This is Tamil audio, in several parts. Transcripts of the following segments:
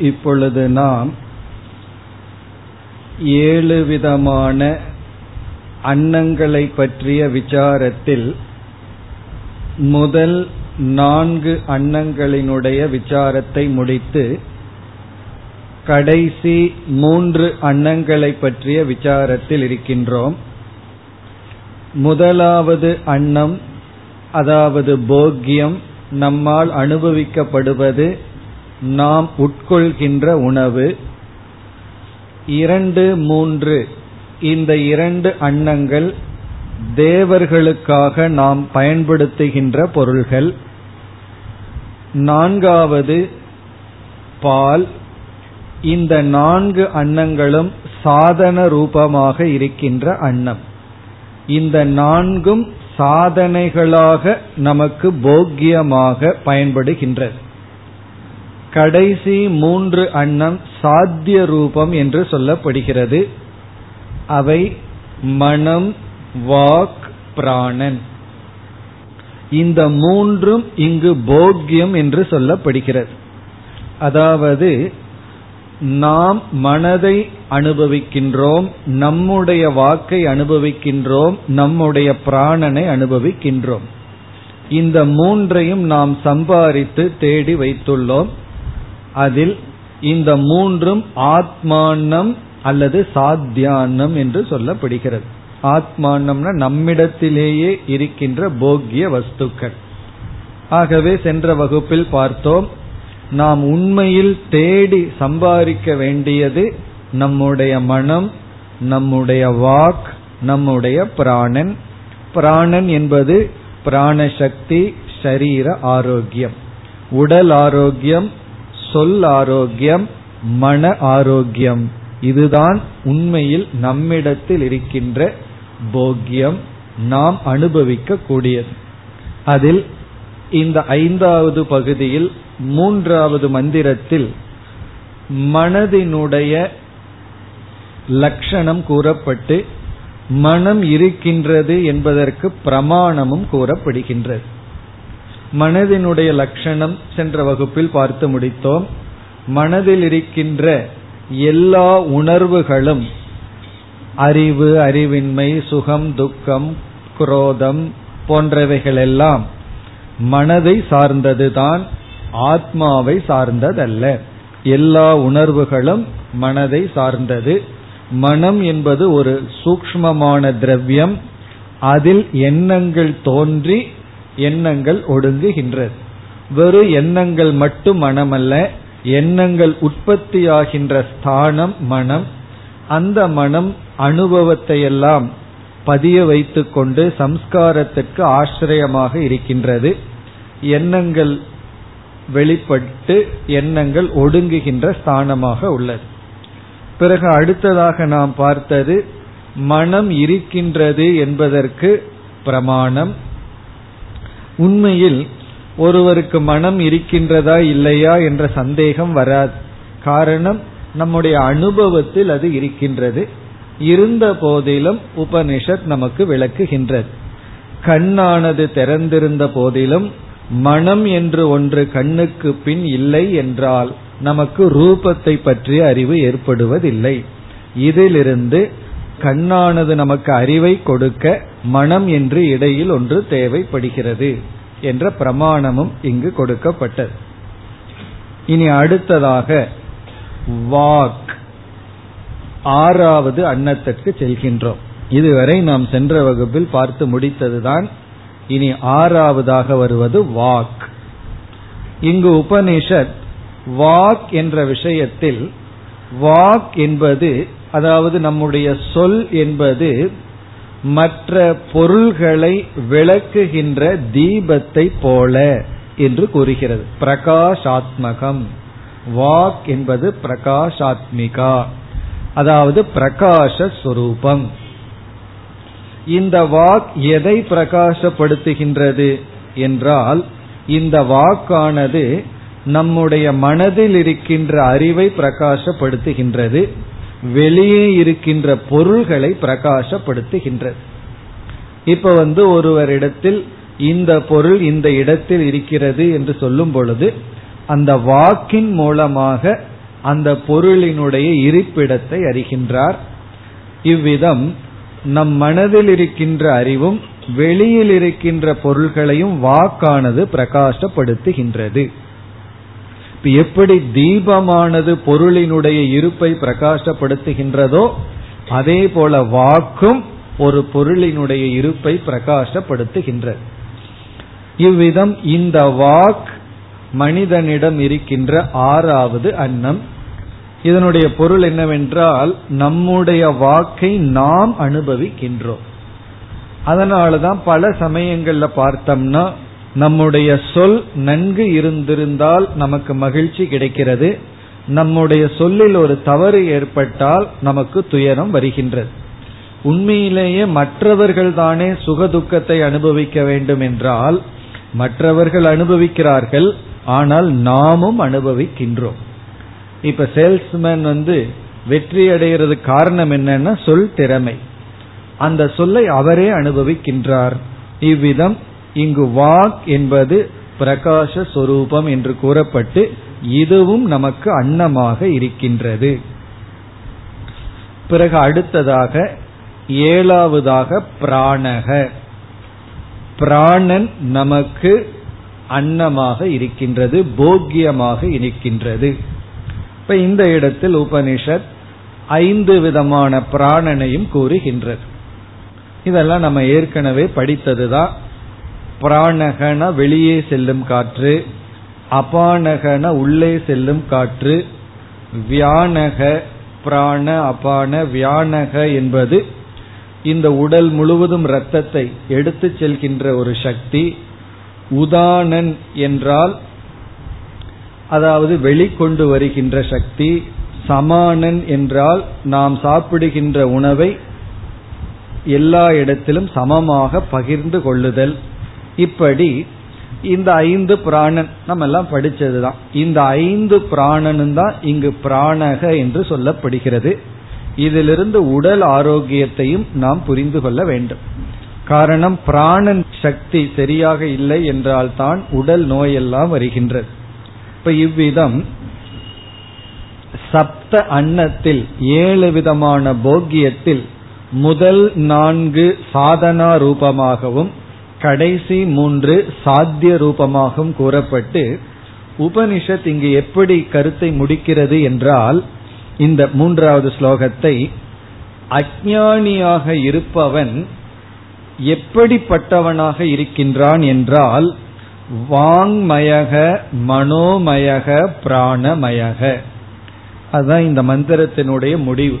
இப்பொழுது நாம் ஏழு விதமான அன்னங்களை பற்றிய விசாரத்தில் முதல் நான்கு அன்னங்களினுடைய விசாரத்தை முடித்து கடைசி மூன்று அன்னங்களை பற்றிய விசாரத்தில் இருக்கின்றோம். முதலாவது அன்னம் அதாவது போக்கியம் நம்மால் அனுபவிக்கப்படுவது நாம் உட்கொள்கின்ற உணவு இரண்டு மூன்று. இந்த இரண்டு அன்னங்கள் தேவர்களுக்காக நாம் பயன்படுத்துகின்ற பொருள்கள். நான்காவது பால். இந்த நான்கு அன்னங்களும் சாதன ரூபமாக இருக்கின்ற அன்னம். இந்த நான்கும் சாதனைகளாக நமக்கு போக்கியமாக பயன்படுகின்றது. கடைசி மூன்று அன்னம் சாத்திய ரூபம் என்று சொல்லப்படுகிறது. அவை மனம் வாக் பிராணன். இந்த மூன்றும் இங்கு போக்கியம் என்று சொல்லப்படுகிறது. அதாவது நாம் மனதை அனுபவிக்கின்றோம் நம்முடைய வாக்கை அனுபவிக்கின்றோம் நம்முடைய பிராணனை அனுபவிக்கின்றோம். இந்த மூன்றையும் நாம் சம்பாதித்து தேடி வைத்துள்ளோம். அதில் இந்த மூன்றும் ஆத்மானம் அல்லது சாத்தியானம் என்று சொல்லப்படுகிறது. ஆத்மானம்னா நம்மிடத்திலேயே இருக்கின்ற போக்கிய வஸ்துக்கள். ஆகவே சென்ற வகுப்பில் பார்த்தோம் நாம் உண்மையில் தேடி சம்பாதிக்க வேண்டியது நம்முடைய மனம் நம்முடைய வாக் நம்முடைய பிராணன். பிராணன் என்பது பிராணசக்தி ஷரீர ஆரோக்கியம். உடல் ஆரோக்கியம் சொல் ஆரோக்கியம் மன ஆரோக்கியம். இதுதான் உண்மையில் நம்மிடத்தில் இருக்கின்ற போக்கியம். நாம் அனுபவிக்க கூடியது அதில் இந்த ஐந்தாவது பகுதியில் மூன்றாவது மந்திரத்தில் மனதினுடைய லட்சணம் கூறப்பட்டு மனம் இருக்கின்றது என்பதற்கு பிரமாணமும் கூறப்படுகின்றது. மனதினுடைய லட்சணம் சென்ற வகுப்பில் பார்த்து முடித்தோம். மனதில் இருக்கின்ற எல்லா உணர்வுகளும் அறிவு அறிவின்மை சுகம் துக்கம் குரோதம் போன்றவைகளெல்லாம் மனதை சார்ந்ததுதான் ஆத்மாவை சார்ந்ததல்ல. எல்லா உணர்வுகளும் மனதை சார்ந்தது. மனம் என்பது ஒரு சூக்மமான திரவியம். அதில் எண்ணங்கள் தோன்றி எண்ணங்கள் ஒடுங்குகின்றது. வெறும் எண்ணங்கள் மட்டும் மனமல்ல எண்ணங்கள் உற்பத்தியாகின்ற ஸ்தானம் மனம். அந்த மனம் அனுபவத்தை எல்லாம் பதிய வைத்துக் கொண்டு சம்ஸ்காரத்திற்கு ஆசிரியமாக இருக்கின்றது. எண்ணங்கள் வெளிப்பட்டு எண்ணங்கள் ஒடுங்குகின்ற ஸ்தானமாக உள்ளது. பிறகு அடுத்ததாக நாம் பார்த்தது மனம் இருக்கின்றது என்பதற்கு பிரமாணம் உண்மையில் ஒருவருக்கு மனம் இருக்கின்றதா இல்லையா என்ற சந்தேகம் வராது. காரணம் நம்முடைய அனுபவத்தில் அது இருக்கின்றது. இருந்த போதிலும் உபனிஷத் நமக்கு விளக்குகின்றது. கண்ணானது திறந்திருந்த போதிலும் மனம் என்று ஒன்று கண்ணுக்கு பின் இல்லை என்றால் நமக்கு ரூபத்தை பற்றிய அறிவு ஏற்படுவதில்லை. இதிலிருந்து கண்ணானது நமக்கு அறிவை கொடுக்க மனம் என்று இடையில் ஒன்று தேவைப்படுகிறது என்ற பிரமாணமும் இங்கு கொடுக்கப்பட்டது. இனி அடுத்ததாக வாக். ஆறாவது அன்னத்திற்கு செல்கின்றோம். இதுவரை நாம் சென்ற வகுப்பில் பார்த்து முடித்ததுதான். இனி ஆறாவதாக வருவது வாக். இங்கு உபனிஷத் வாக் என்ற விஷயத்தில் வாக் என்பது அதாவது நம்முடைய சொல் என்பது மற்ற பொருள்களை விளக்குகின்ற தீபத்தை போல என்று கூறுகிறது. பிரகாஷாத்மகம். வாக் என்பது பிரகாஷாத்மிகா. அதாவது பிரகாஷரூபம் இந்த வாக் எதை பிரகாசப்படுத்துகின்றது என்றால் இந்த வாக்கானது நம்முடைய மனதில் இருக்கின்ற அறிவை பிரகாசப்படுத்துகின்றது வெளியே இருக்கின்ற பொருள்களை பிரகாசப்படுத்துகின்றது. இப்ப வந்து ஒருவரிடத்தில் இந்த பொருள் இந்த இடத்தில் இருக்கிறது என்று சொல்லும் பொழுது அந்த வாக்கின் மூலமாக அந்த பொருளினுடைய இருப்பிடத்தை அறிகின்றார். இவ்விதம் நம் மனதில் இருக்கின்ற அறிவும் வெளியில் இருக்கின்ற பொருள்களையும் வாக்கானது பிரகாசப்படுத்துகின்றது. எப்படி தீபமானது பொருளினுடைய இருப்பை பிரகாசப்படுத்துகின்றதோ அதே போல வாக்கும் ஒரு பொருளினுடைய இருப்பை பிரகாசப்படுத்துகின்றது. இவ்விதம் இந்த வாக் மனிதனிடம் இருக்கின்ற ஆறாவது அன்னம். இதனுடைய பொருள் என்னவென்றால் நம்முடைய வாக்கை நாம் அனுபவிக்கின்றோம். அதனாலதான் பல சமயங்கள்ல பார்த்தோம்னா நம்முடைய சொல் நன்கு இருந்திருந்தால் நமக்கு மகிழ்ச்சி கிடைக்கிறது. நம்முடைய சொல்லில் ஒரு தவறு ஏற்பட்டால் நமக்கு துயரம் வருகின்றது. உண்மையிலேயே மற்றவர்கள் தானே சுகதுக்கத்தை அனுபவிக்க வேண்டும் என்றால் மற்றவர்கள் அனுபவிக்கிறார்கள் ஆனால் நாமும் அனுபவிக்கின்றோம். இப்ப சேல்ஸ்மேன் வந்து வெற்றி அடைகிறது காரணம் என்னன்னா சொல் திறமை. அந்த சொல்லை அவரே அனுபவிக்கின்றார். இவ்விதம் இங்கு வாக் என்பது பிரகாச சொரூபம் என்று கூறப்பட்டு இதுவும் நமக்கு அன்னமாக இருக்கின்றது. பிறகு அடுத்ததாக ஏழாவதாக பிராணக. பிராணன் நமக்கு அன்னமாக இருக்கின்றது போக்கியமாக இருக்கின்றது. இப்ப இந்த இடத்தில் உபனிஷத் ஐந்து விதமான பிராணனையும் கூறுகின்றது. இதெல்லாம் நம்ம ஏற்கனவே படித்ததுதான். பிராணகன வெளியே செல்லும் காற்று அபானகன உள்ளே செல்லும் காற்று வியானக பிராண அபான வியானக என்பது இந்த உடல் முழுவதும் இரத்தத்தை எடுத்து செல்கின்ற ஒரு சக்தி. உதானன் என்றால் அதாவது வெளிக்கொண்டு வருகின்ற சக்தி. சமானன் என்றால் நாம் சாப்பிடுகின்ற உணவை எல்லா இடத்திலும் சமமாக பகிர்ந்து கொள்ளுதல். இப்படி இந்த ஐந்து பிராணன் நம்ம எல்லாம் படிச்சதுதான். இந்த ஐந்து பிராணனும் தான் இங்கு பிராணக என்று சொல்லப்படுகிறது. இதிலிருந்து உடல் ஆரோக்கியத்தையும் நாம் புரிந்து கொள்ள வேண்டும். காரணம் பிராணன் சக்தி சரியாக இல்லை என்றால் தான் உடல் நோயெல்லாம் வருகின்றது. இப்ப இவ்விதம் சப்த அன்னத்தில் ஏழு விதமான போக்கியத்தில் முதல் நான்கு சாதனா ரூபமாகவும் கடைசி மூன்று சாத்திய ரூபமாகவும் கூறப்பட்டு உபனிஷத் இங்கு எப்படி கருத்தை முடிக்கிறது என்றால் இந்த மூன்றாவது ஸ்லோகத்தை அஜானியாக இருப்பவன் எப்படிப்பட்டவனாக இருக்கின்றான் என்றால் வாங்மயக மனோமயக பிராணமயக. அதுதான் இந்த மந்திரத்தினுடைய முடிவு.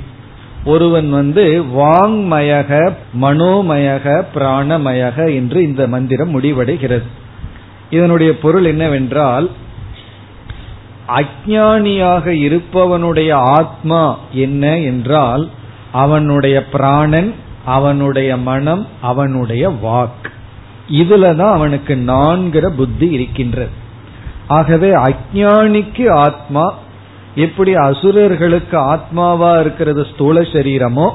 ஒருவன் வந்து வாங்மயக மனோமயக பிராணமயக என்று இந்த மந்திரம் முடிவடைகிறது. இதனுடைய பொருள் என்னவென்றால் அஜானியாக இருப்பவனுடைய ஆத்மா என்ன என்றால் அவனுடைய பிராணன் அவனுடைய மனம் அவனுடைய வாக். இதுலதான் அவனுக்கு நான்கிற புத்தி இருக்கின்றது. ஆகவே அஜானிக்கு ஆத்மா எப்படி அசுரர்களுக்கு ஆத்மாவா இருக்கிறது ஸ்தூல சரீரமோ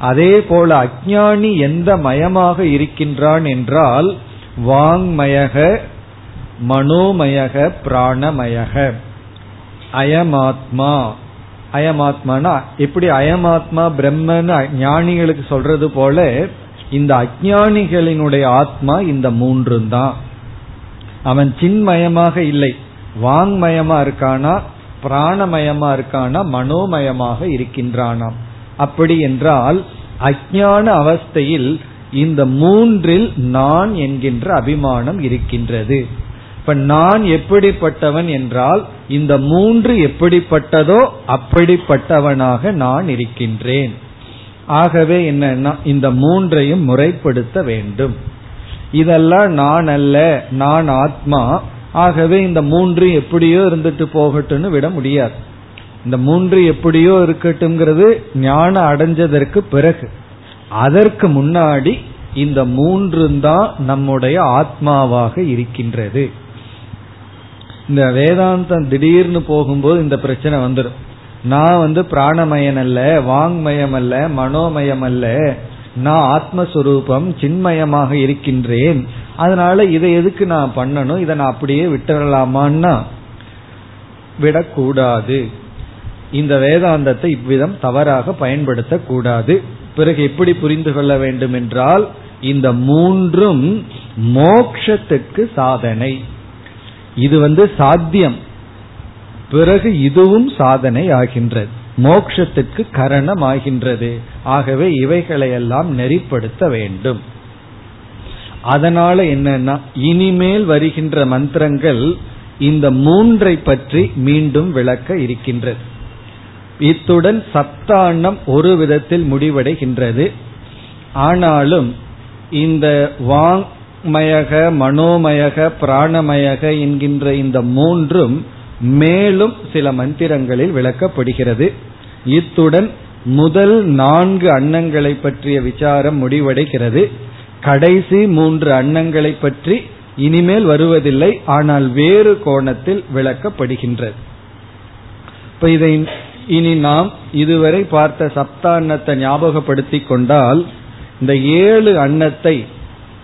அதே போல அஜானி எந்த மயமாக இருக்கின்றான் என்றால் வாங்மயக மனோமயக பிராணமயக. அயமாத்மா. அயமாத்மானா எப்படி அயமாத்மா பிரம்மன்னு ஞானிகளுக்கு சொல்றது போல இந்த அஜானிகளினுடைய ஆத்மா இந்த மூன்று தான் அவன் சின்மயமாக இல்லை. வாங்மயமா இருக்கானா? பிராணமயமா இருக்கானா மனோமயமாக இருக்கின்றானாம். அப்படி என்றால் அஜான அவஸ்தையில் இந்த மூன்றில் நான் என்கின்ற அபிமானம் இருக்கின்றது. இப்ப நான் எப்படிப்பட்டவன் என்றால் இந்த மூன்று எப்படிப்பட்டதோ அப்படிப்பட்டவனாக நான் இருக்கின்றேன். ஆகவே என்னன்னா இந்த மூன்றையும் முறைப்படுத்த வேண்டும். இதெல்லாம் நான் அல்ல நான் ஆத்மா ஆகவே இந்த மூன்று எப்படியோ இருந்துட்டு போகட்டும்னு விட முடியாது. இந்த மூன்று எப்படியோ இருக்கட்டும்ங்கிறது ஞானம் அடைஞ்சதற்கு பிறகு அதற்கு முன்னாடி இந்த மூன்று தான் நம்முடைய ஆத்மாவாக இருக்கின்றது. இந்த வேதாந்தம் திடீர்னு போகும்போது இந்த பிரச்சனை வந்துடும் நான் வந்து பிராணமயன் அல்ல வாங்மயம் அல்ல மனோமயம் அல்ல நான் ஆத்மஸ்வரூபம் சின்மயமாக இருக்கின்றேன். அதனால இதை எதுக்கு நான் பண்ணணும்? இதை நான் அப்படியே விட்டுறலாமான்னா? விடக்கூடாது. இந்த வேதாந்தத்தை இவ்விதம் தவறாக பயன்படுத்தக்கூடாது. பிறகு எப்படி புரிந்து கொள்ள வேண்டும் என்றால் இந்த மூன்றும் மோக்ஷத்துக்கு சாதனை. இது வந்து சாத்தியம். பிறகு இதுவும் சாதனை ஆகின்றது. மோக்ஷத்துக்கு கரணமாகின்றது. ஆகவே இவைகளையெல்லாம் நெறிப்படுத்த வேண்டும். அதனால என்னன்னா இனிமேல் வருகின்ற மந்திரங்கள் இந்த மூன்றை பற்றி மீண்டும் விளக்க இருக்கின்றது. இத்துடன் சப்தாண்ணம் ஒரு விதத்தில் முடிவடைகின்றது. ஆனாலும் இந்த வாங்மயக மனோமயக பிராணமயக என்கின்ற இந்த மூன்றும் மேலும் சில மந்திரங்களில் விளக்கப்படுகிறது. இத்துடன் முதல் நான்கு அன்னங்களை பற்றிய விசாரம் முடிவடைகிறது. கடைசி மூன்று அன்னங்களை பற்றி இனிமேல் வருவதில்லை ஆனால் வேறு கோணத்தில் விளக்கப்படுகின்றது. இப்ப இதை இனி நாம் இதுவரை பார்த்த சப்தான்னத்தை ஞாபகப்படுத்திக் கொண்டால் இந்த ஏழு அன்னத்தை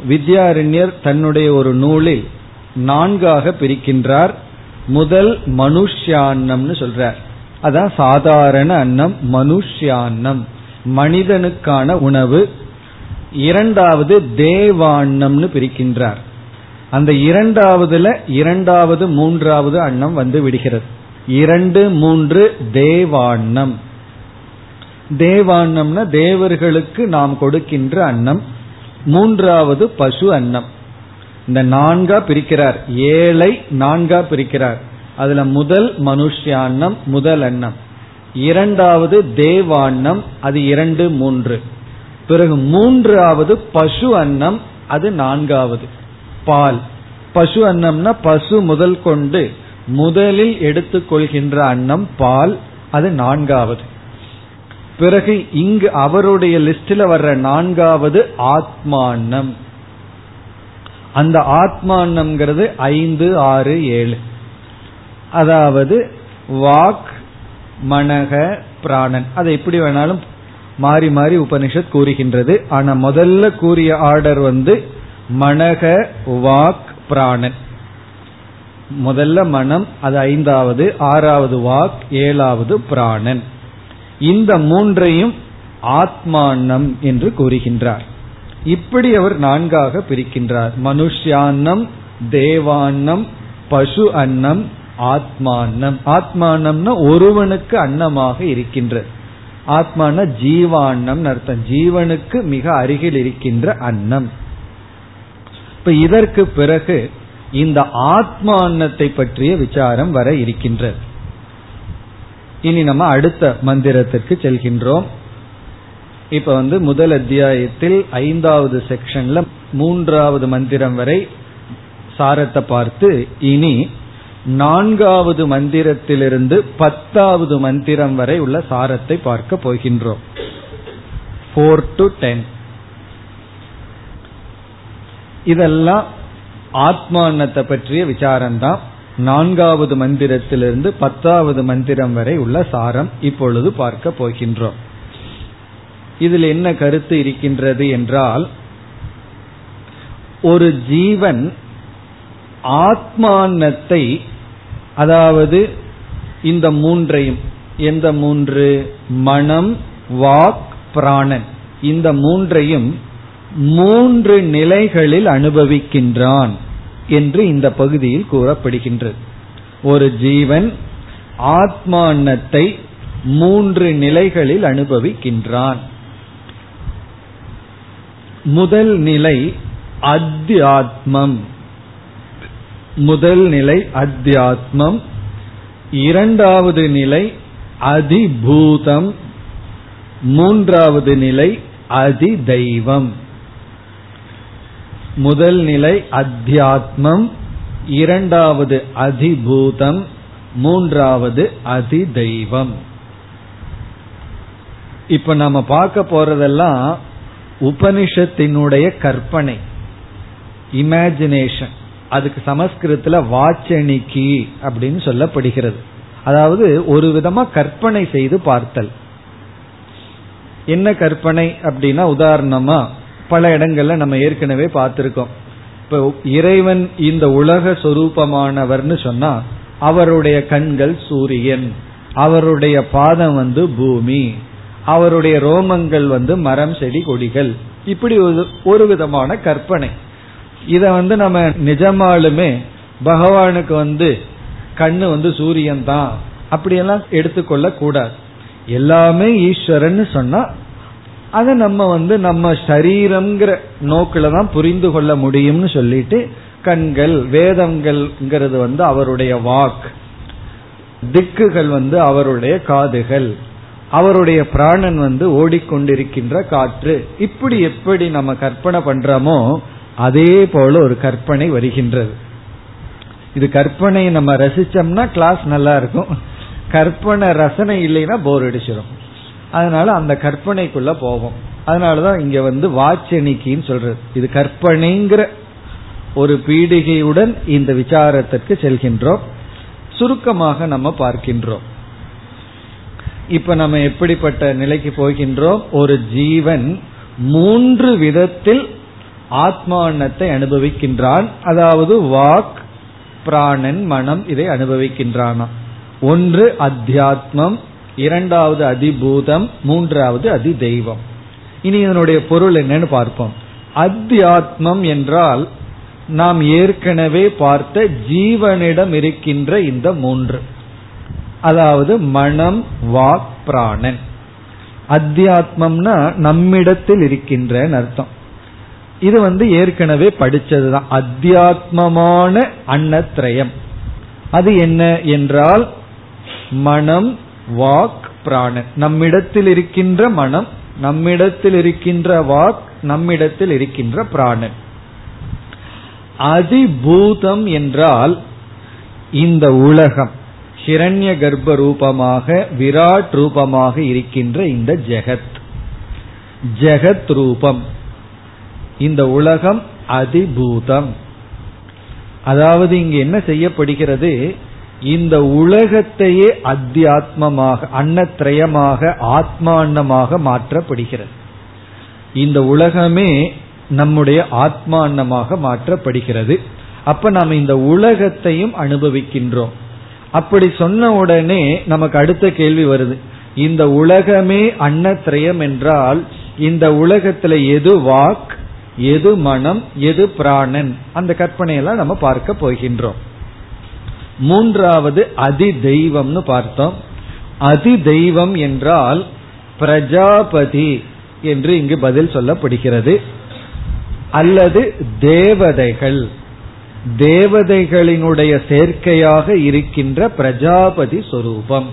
வித்யாரண்யர் தன்னுடைய ஒரு நூலில் நான்காக பிரிக்கின்றார். முதல் மனுஷ்யான்னம்னு சொல்றார். அதான் சாதாரண அன்னம் மனுஷ்யான்னம். மனிதனுக்கான உணவு. இரண்டாவது தேவான்னம்னு பிரிக்கின்றார். அந்த இரண்டாவதுல இரண்டாவது மூன்றாவது அன்னம் வந்து விடுகிறது. இரண்டு மூன்று தேவான்னம். தேவாண்ணம்னா தேவர்களுக்கு நாம் கொடுக்கின்ற அன்னம். மூன்றாவது பசு அன்னம். இந்த நான்கா பிரிக்கிறார். ஏழை நான்கா பிரிக்கிறார். அதுல முதல் மனுஷ்யான்னம் முதல் அன்னம் இரண்டாவது தேவான்னம் அது இரண்டு மூன்று. பிறகு மூன்றாவது பசு அன்னம் அது நான்காவது. பால். பசு அன்னம்னா பசு முதல் கொண்டு முதலில் எடுத்துக்கொள்கின்ற அன்னம் பால் அது நான்காவது. பிறகு இங்கு அவருடைய லிஸ்டில் வர்ற நான்காவது ஆத்மானம் அந்த ஆத்மானம்ங்கிறது ஐந்து ஆறு ஏழு. அதாவது வாக் மனக பிராணன். அதை எப்படி வேணாலும் மாறி மாறி உபனிஷத் கூறுகின்றது. ஆனா முதல்ல கூறிய ஆர்டர் வந்து மனக வாக் பிராணன். முதல்ல மனம் அது ஐந்தாவது ஆறாவது வாக் ஏழாவது பிராணன். இந்த மூன்றையும் ஆத்மானம் என்று கூறுகின்றார். இப்படி அவர் நான்காக பிரிக்கின்றார். மனுஷ்யான்னம் தேவான்னம் பசு அன்னம் ஆத்மானம். ஆத்மானம்னா ஒருவனுக்கு அன்னமாக இருக்கின்றது ஆத்மான ஜீவான்னம் அர்த்தம். ஜீவனுக்கு மிக அருகில் இருக்கின்ற அன்னம். இப்ப இதற்கு பிறகு இந்த ஆத்மானத்தை பற்றிய விசாரம் வர இருக்கின்றது. இனி நம்ம அடுத்த மந்திரத்திற்கு செல்கின்றோம். இப்ப வந்து முதல் அத்தியாயத்தில் ஐந்தாவது செக்ஷன்ல மூன்றாவது மந்திரம் வரை சாரத்தை பார்த்து இனி நான்காவது மந்திரத்திலிருந்து பத்தாவது மந்திரம் வரை உள்ள சாரத்தை பார்க்க போகின்றோம். போர் டு டென் இதெல்லாம் ஆத்மானத்தை பற்றிய விசாரம்தான். நான்காவது மந்திரத்திலிருந்து பத்தாவது மந்திரம் வரை உள்ள சாரம் இப்பொழுது பார்க்க போகின்றோம். இதில் என்ன கருத்து இருக்கின்றது என்றால் ஒரு ஜீவன் ஆத்மானத்தை அதாவது இந்த மூன்றையும் எந்த மூன்று? மனம் வாக் பிராணன். இந்த மூன்றையும் மூன்று நிலைகளில் அனுபவிக்கின்றான் என்று இந்த பகுதியில் கூறப்படுகின்றது. ஒரு ஜீவன் ஆத்மானத்தை மூன்று நிலைகளில் அனுபவிக்கின்றான். முதல் நிலை அத்தியாத்மம். முதல் நிலை அத்தியாத்மம். இரண்டாவது நிலை அதிபூதம். மூன்றாவது நிலை அதி தெய்வம் முதல் நிலை அத்தியாத்மம். இரண்டாவது அதிபூதம். மூன்றாவது அதி தெய்வம் இப்ப நம்ம பார்க்க போறதெல்லாம் உபனிஷத்தினுடைய கற்பனை இமேஜினேஷன் அதுக்கு சமஸ்கிருதத்துல வாச்சணிக்கி அப்படின்னு சொல்லப்படுகிறது. அதாவது ஒரு விதமா கற்பனை செய்து பார்த்தல். என்ன கற்பனை அப்படின்னா உதாரணமா பல இடங்கள்ல நம்ம ஏற்கனவே பார்த்திருக்கோம். இப்ப இறைவன் இந்த உலக சொரூபமானவர்னு சொன்னா அவருடைய கண்கள் சூரியன் அவருடைய பாதம் வந்து பூமி அவருடைய ரோமங்கள் வந்து மரம் செடி கொடிகள். இப்படி ஒரு விதமான கற்பனை. இத வந்து நம்ம நிஜமாலுமே பகவானுக்கு வந்து கண்ணு வந்து சூரியன் தான் அப்படியெல்லாம் எடுத்துக்கொள்ள கூடாது. எல்லாமே ஈஸ்வரன் சொன்னா அதை நம்ம வந்து நம்ம சரீரம்ங்கிற நோக்கில தான் புரிந்து கொள்ள முடியும்னு சொல்லிட்டு கண்கள் வேதங்கள்ங்கிறது வந்து அவருடைய வாக். திக்குகள் வந்து அவருடைய காதுகள். அவருடைய பிராணன் வந்து ஓடிக்கொண்டிருக்கின்ற காற்று. இப்படி எப்படி நம்ம கற்பனை பண்றோமோ அதே போல ஒரு கற்பனை வருகின்றது. இது கற்பனை நம்ம ரசிச்சோம்னா கிளாஸ் நல்லா இருக்கும். கற்பனை ரசனை இல்லைன்னா போர் அடிச்சிடும் அதனால அந்த கற்பனைக்குள்ள போவோம். அதனாலதான் இங்க வந்து வாச்சணிக்கின்னு சொல்றது. இது கற்பனைங்கிற ஒரு பீடிகையுடன் இந்த விசாரத்திற்கு செல்கின்றோம். சுருக்கமாக நம்ம பார்க்கின்றோம். இப்ப நம்ம எப்படிப்பட்ட நிலைக்கு போகின்றோம்? ஒரு ஜீவன் மூன்று விதத்தில் ஆத்மானத்தை அனுபவிக்கின்றான். அதாவது வாக் பிராணன் மனம் இதை அனுபவிக்கின்றானா. ஒன்று அத்தியாத்மம் இரண்டாவது அதிபூதம் மூன்றாவது அதி தெய்வம் இனி இதனுடைய பொருள் என்னன்னு பார்ப்போம். அத்தியாத்மம் என்றால் நாம் ஏற்கனவே பார்த்த ஜீவனிடம் இருக்கின்ற இந்த மூன்று. அதாவது மனம் வாக் பிராணன். அத்தியாத்மம்னா நம்மிடத்தில் இருக்கின்ற அர்த்தம். இது வந்து ஏற்கனவே படிச்சதுதான். அத்தியாத்மமான அன்னத்ரயம். அது என்ன என்றால் மனம் வாக் பிராணன். நம்மிடத்தில் இருக்கின்ற மனம் நம்மிடத்தில் இருக்கின்ற வாக் நம்மிடத்தில் இருக்கின்ற பிராணன். அதிபூதம் என்றால் இந்த உலகம். ஹிரண்ய கர்ப்ப ரூபமாக விராட் ரூபமாக இருக்கின்ற இந்த ஜெகத். ஜெகத் ரூபம். இந்த உலகம் அதிபூதம். அதாவது இங்கு என்ன செய்யப்படுகிறது? இந்த உலகத்தையே அத்தியாத்மமாக அன்னத்திரயமாக ஆத்மான்னமாக மாற்றப்படுகிறது. இந்த உலகமே நம்முடைய ஆத்மான்னமாக மாற்றப்படுகிறது. அப்ப நாம் இந்த உலகத்தையும் அனுபவிக்கின்றோம். அப்படி சொன்ன உடனே நமக்கு அடுத்த கேள்வி வருது. இந்த உலகமே அன்னத்திரயம் என்றால் இந்த உலகத்துல எது வாக்? எது மனம் எது பிராணன்? அந்த கற்பனையெல்லாம் நம்ம பார்க்க போகின்றோம். மூன்றாவது அதி தெய்வம்னு பார்த்தோம். அதி தெய்வம் என்றால் பிரஜாபதி என்று இங்கு பதில் சொல்லப்படுகிறது. அல்லது தேவதைகள். தேவதைகளினுடைய சேர்க்கையாக இருக்கின்ற பிரஜாபதி சொரூபம்.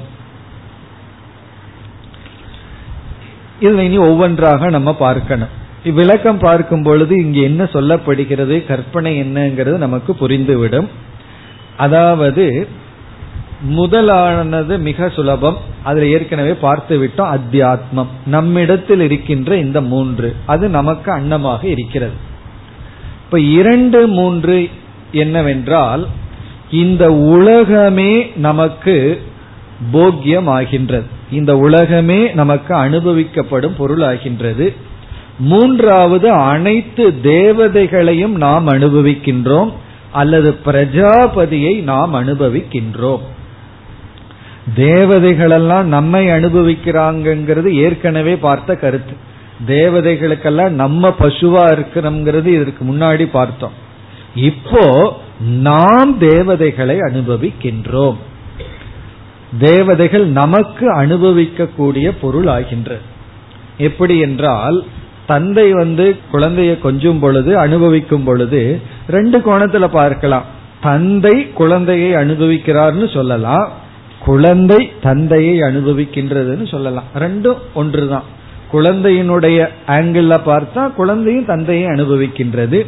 இதில் இனி ஒவ்வொன்றாக நம்ம பார்க்கணும். இவ்விளக்கம் பார்க்கும் பொழுது இங்கு என்ன சொல்லப்படுகிறது கற்பனை என்னங்கிறது நமக்கு புரிந்துவிடும். அதாவது முதலானது மிக சுலபம். அதில் ஏற்கனவே பார்த்து விட்டோம் அத்தியாத்மம். நம்மிடத்தில் இருக்கின்ற இந்த மூன்று அது நமக்கு அன்னமாக இருக்கிறது. இப்ப இரண்டு மூன்று என்னவென்றால் இந்த உலகமே நமக்கு போக்கியம் ஆகின்றது இந்த உலகமே நமக்கு அனுபவிக்கப்படும் பொருள் ஆகின்றது மூன்றாவது அனைத்து தேவதைகளையும் நாம் அனுபவிக்கின்றோம் அல்லது பிரஜாபதியை நாம் அனுபவிக்கின்றோம். தேவதைகளெல்லாம் நம்மை அனுபவிக்கிறாங்கிறது ஏற்கனவே பார்த்த கருத்து. தேவதைகளுக்கெல்லாம் நம்ம பசுவா இருக்கிறோம்ங்கிறது இதற்கு முன்னாடி பார்த்தோம். இப்போ நாம் தேவதைகளை அனுபவிக்கின்றோம். தேவதைகள் நமக்கு அனுபவிக்கக்கூடிய பொருள் ஆகின்றது எப்படி என்றால் தந்தை வந்து குழந்தைய கொஞ்சும் பொழுது அனுபவிக்கும் பொழுது ரெண்டு கோணத்துல பார்க்கலாம். தந்தை குழந்தையை அனுபவிக்கிறார்னு சொல்லலாம். குழந்தை தந்தையை அனுபவிக்கின்றதுன்னு சொல்லலாம். ரெண்டும் ஒன்றுதான். குழந்தையினுடைய ஆங்கிள் பார்த்தா குழந்தையும் தந்தையை அனுபவிக்கின்றது.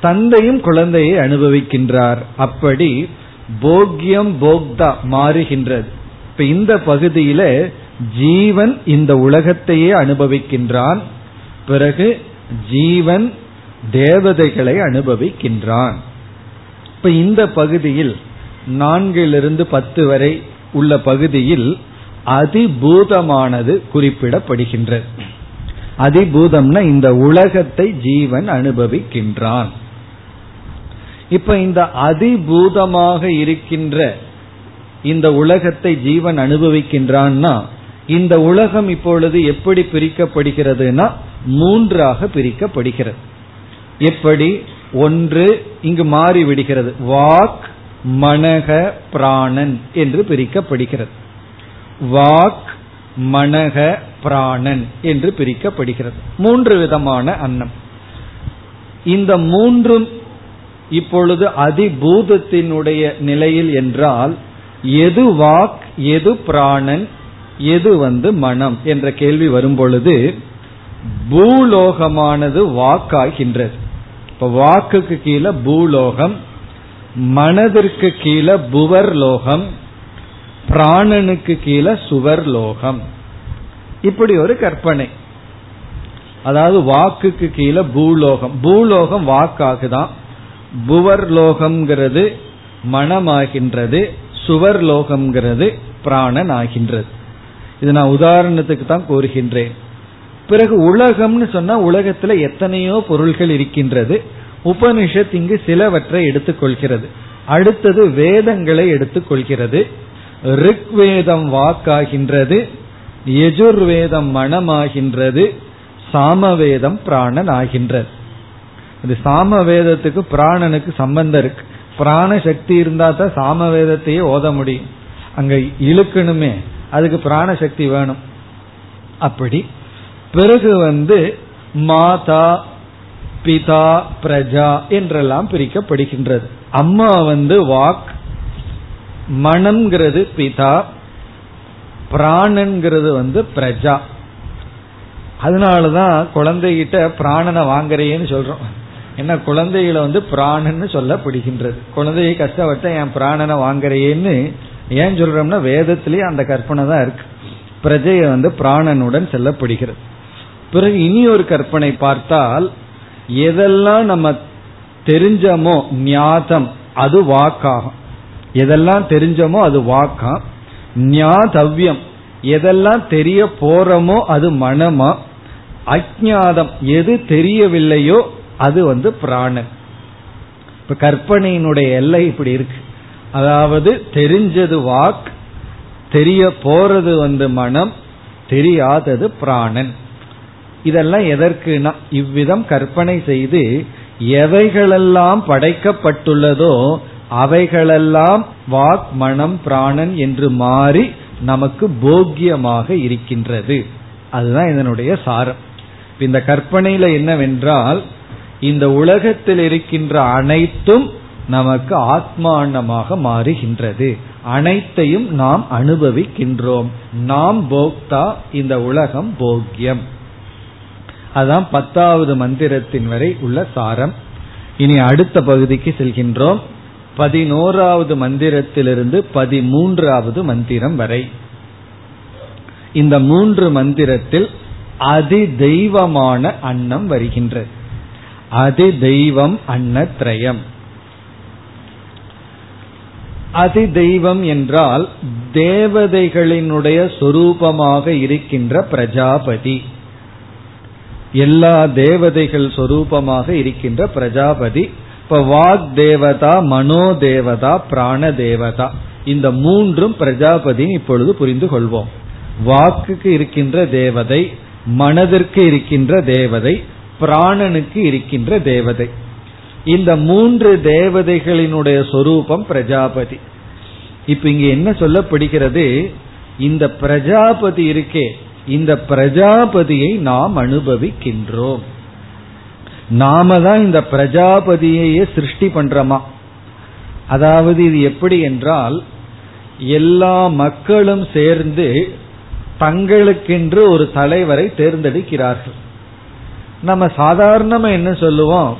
தந்தையும் குழந்தையை அனுபவிக்கின்றார். அப்படி போக்யம் போக்தா மாறுகின்றது. இப்ப இந்த பகுதியில ஜீவன் இந்த உலகத்தையே அனுபவிக்கின்றான். பிறகு ஜீவன் தேவதைகளை அனுபவிக்கின்றான். இப்ப இந்த பகுதியில் நான்கிலிருந்து பத்து வரை உள்ள பகுதியில் அதிபூதமானது குறிப்பிடப்படுகின்றது அதிபூதம்னா இந்த உலகத்தை ஜீவன் அனுபவிக்கின்றான். இப்ப இந்த அதிபூதமாக இருக்கின்ற இந்த உலகத்தை ஜீவன் அனுபவிக்கின்றான்னா இந்த உலகம் இப்பொழுது எப்படி பிரிக்கப்படுகிறதுனா மூன்றாக பிரிக்கப்படுகிறது. எப்படி? ஒன்று இங்கு மாறி விடுகிறது வாக் மனக பிராணன் என்று பிரிக்கப்படுகிறது. வாக் மனக பிராணன் என்று பிரிக்கப்படுகிறது. மூன்று விதமான அன்னம். இந்த மூன்றும் இப்பொழுது அதிபூதத்தினுடைய நிலையில் என்றால் எது வாக் எது பிராணன் எது வந்து மனம் என்ற கேள்வி வரும் பொழுது பூலோகமானது வாக்காகின்றது. இப்ப வாக்குக்கு கீழே பூலோகம் மனதிற்கு கீழே புவர் லோகம் பிராணனுக்கு கீழே சுவர் லோகம் இப்படி ஒரு கற்பனை. அதாவது வாக்குக்கு கீழே பூலோகம். பூலோகம் வாக்காகுதான். புவர் லோகம்ங்கிறது மனமாகின்றது சுவர் லோகம்ங்கிறது பிராணன் ஆகின்றது இது நான் உதாரணத்துக்கு தான் கூறுகின்றேன். பிறகு உலகம்னு சொன்னா உலகத்துல எத்தனையோ பொருள்கள் இருக்கின்றது. உபனிஷத் இங்கு சிலவற்றை எடுத்துக்கொள்கிறது. அடுத்தது வேதங்களை எடுத்துக்கொள்கிறது. ரிக்வேதம் வாக்காகின்றது. யஜுர்வேதம் மனமாகின்றது. சாமவேதம் பிராணன் ஆகின்றது இது சாமவேதத்துக்கு பிராணனுக்கு சம்பந்தம் இருக்கு. பிராண சக்தி இருந்தா தான் சாமவேதத்தையே ஓத முடியும். அங்க இழுக்கணுமே. அதுக்கு பிராண சக்தி வேணும். அப்படி பிறகு வந்து மாதா பிதா பிரஜா என்றெல்லாம் பிரிக்கப்படுகின்றது. அம்மா வந்து வாக் மனம்ங்கிறது பிதா பிராணன்கிறது வந்து பிரஜா. அதனாலதான் குழந்தைகிட்ட பிராணனை வாங்குறேன்னு சொல்றோம். என்ன குழந்தைகளை வந்து பிராணன்னு சொல்லப்படுகின்றது. குழந்தையை கஷ்டப்பட்ட என் பிராணனை வாங்குறேன்னு ஏன் சொல்றோம்னா வேதத்திலேயே அந்த கற்பனை தான் இருக்கு. பிரஜையை வந்து பிராணனுடன் செல்லப்படுகிறது. பிறகு இனி ஒரு கற்பனை பார்த்தால் எதெல்லாம் நம்ம தெரிஞ்சமோ ஞாதம் அது வாக்காகும். எதெல்லாம் தெரிஞ்சமோ அது வாக்கா ஞாதவ்யம் எதெல்லாம் தெரிய போறோமோ அது மனமா. அஜாதம் எது தெரியவில்லையோ அது வந்து பிராணன். இப்ப கற்பனையினுடைய எல்லை இப்படி இருக்கு. அதாவது தெரிஞ்சது வாக் தெரிய போறது வந்து மனம் தெரியாதது பிராணன். இதெல்லாம் எதற்குனா இவ்விதம் கற்பனை செய்து எவைகளெல்லாம் படைக்கப்பட்டுள்ளதோ அவைகளெல்லாம் வாக் மனம் பிராணன் என்று மாறி நமக்கு போக்கியமாக இருக்கின்றது. அதுதான் இதனுடைய சாரம். இந்த கற்பனையில என்னவென்றால் இந்த உலகத்தில் இருக்கின்ற அனைத்தும் நமக்கு ஆத்மானமாக மாறுகின்றது. அனைத்தையும் நாம் அனுபவிக்கின்றோம். நாம் போக்தா இந்த உலகம் போக்கியம். அதான் பத்தாவது மந்திரத்தின் வரை உள்ள சாரம். இனி அடுத்த பகுதிக்கு செல்கின்றோம். பதினோராவது மந்திரத்திலிருந்து பதிமூன்றாவது மந்திரம் வரை. இந்த மூன்று மந்திரத்தில் அதி தெய்வமான அன்னம் வருகின்றது அதி தெய்வம் அன்னத்ரயம். அதி தெய்வம் என்றால் தேவதைகளினுடைய சொரூபமாக இருக்கின்ற பிரஜாபதி. எல்லா தேவதைகள் சொரூபமாக இருக்கின்ற பிரஜாபதி. இப்ப வாக் தேவதா மனோ தேவதா பிராண தேவதா. இந்த மூன்றும் பிரஜாபதி இப்பொழுது புரிந்து கொள்வோம். வாக்குக்கு இருக்கின்ற தேவதை மனதிற்கு இருக்கின்ற தேவதை பிராணனுக்கு இருக்கின்ற தேவதை. இந்த மூன்று தேவதைகளினுடைய சொரூபம் பிரஜாபதி. இப்ப இங்க என்ன சொல்லப்படுகிறது? இந்த பிரஜாபதி இருக்கே. இந்த பிரஜாபதியை நாம் அனுபவிக்கின்றோம். நாம தான் இந்த பிரஜாபதியையே சிருஷ்டி பண்றோமா? அதாவது இது எப்படி என்றால் எல்லா மக்களும் சேர்ந்து தங்களுக்கென்று ஒரு தலைவரை தேர்ந்தெடுக்கிறார்கள். நம்ம சாதாரணமா என்ன சொல்லுவோம்?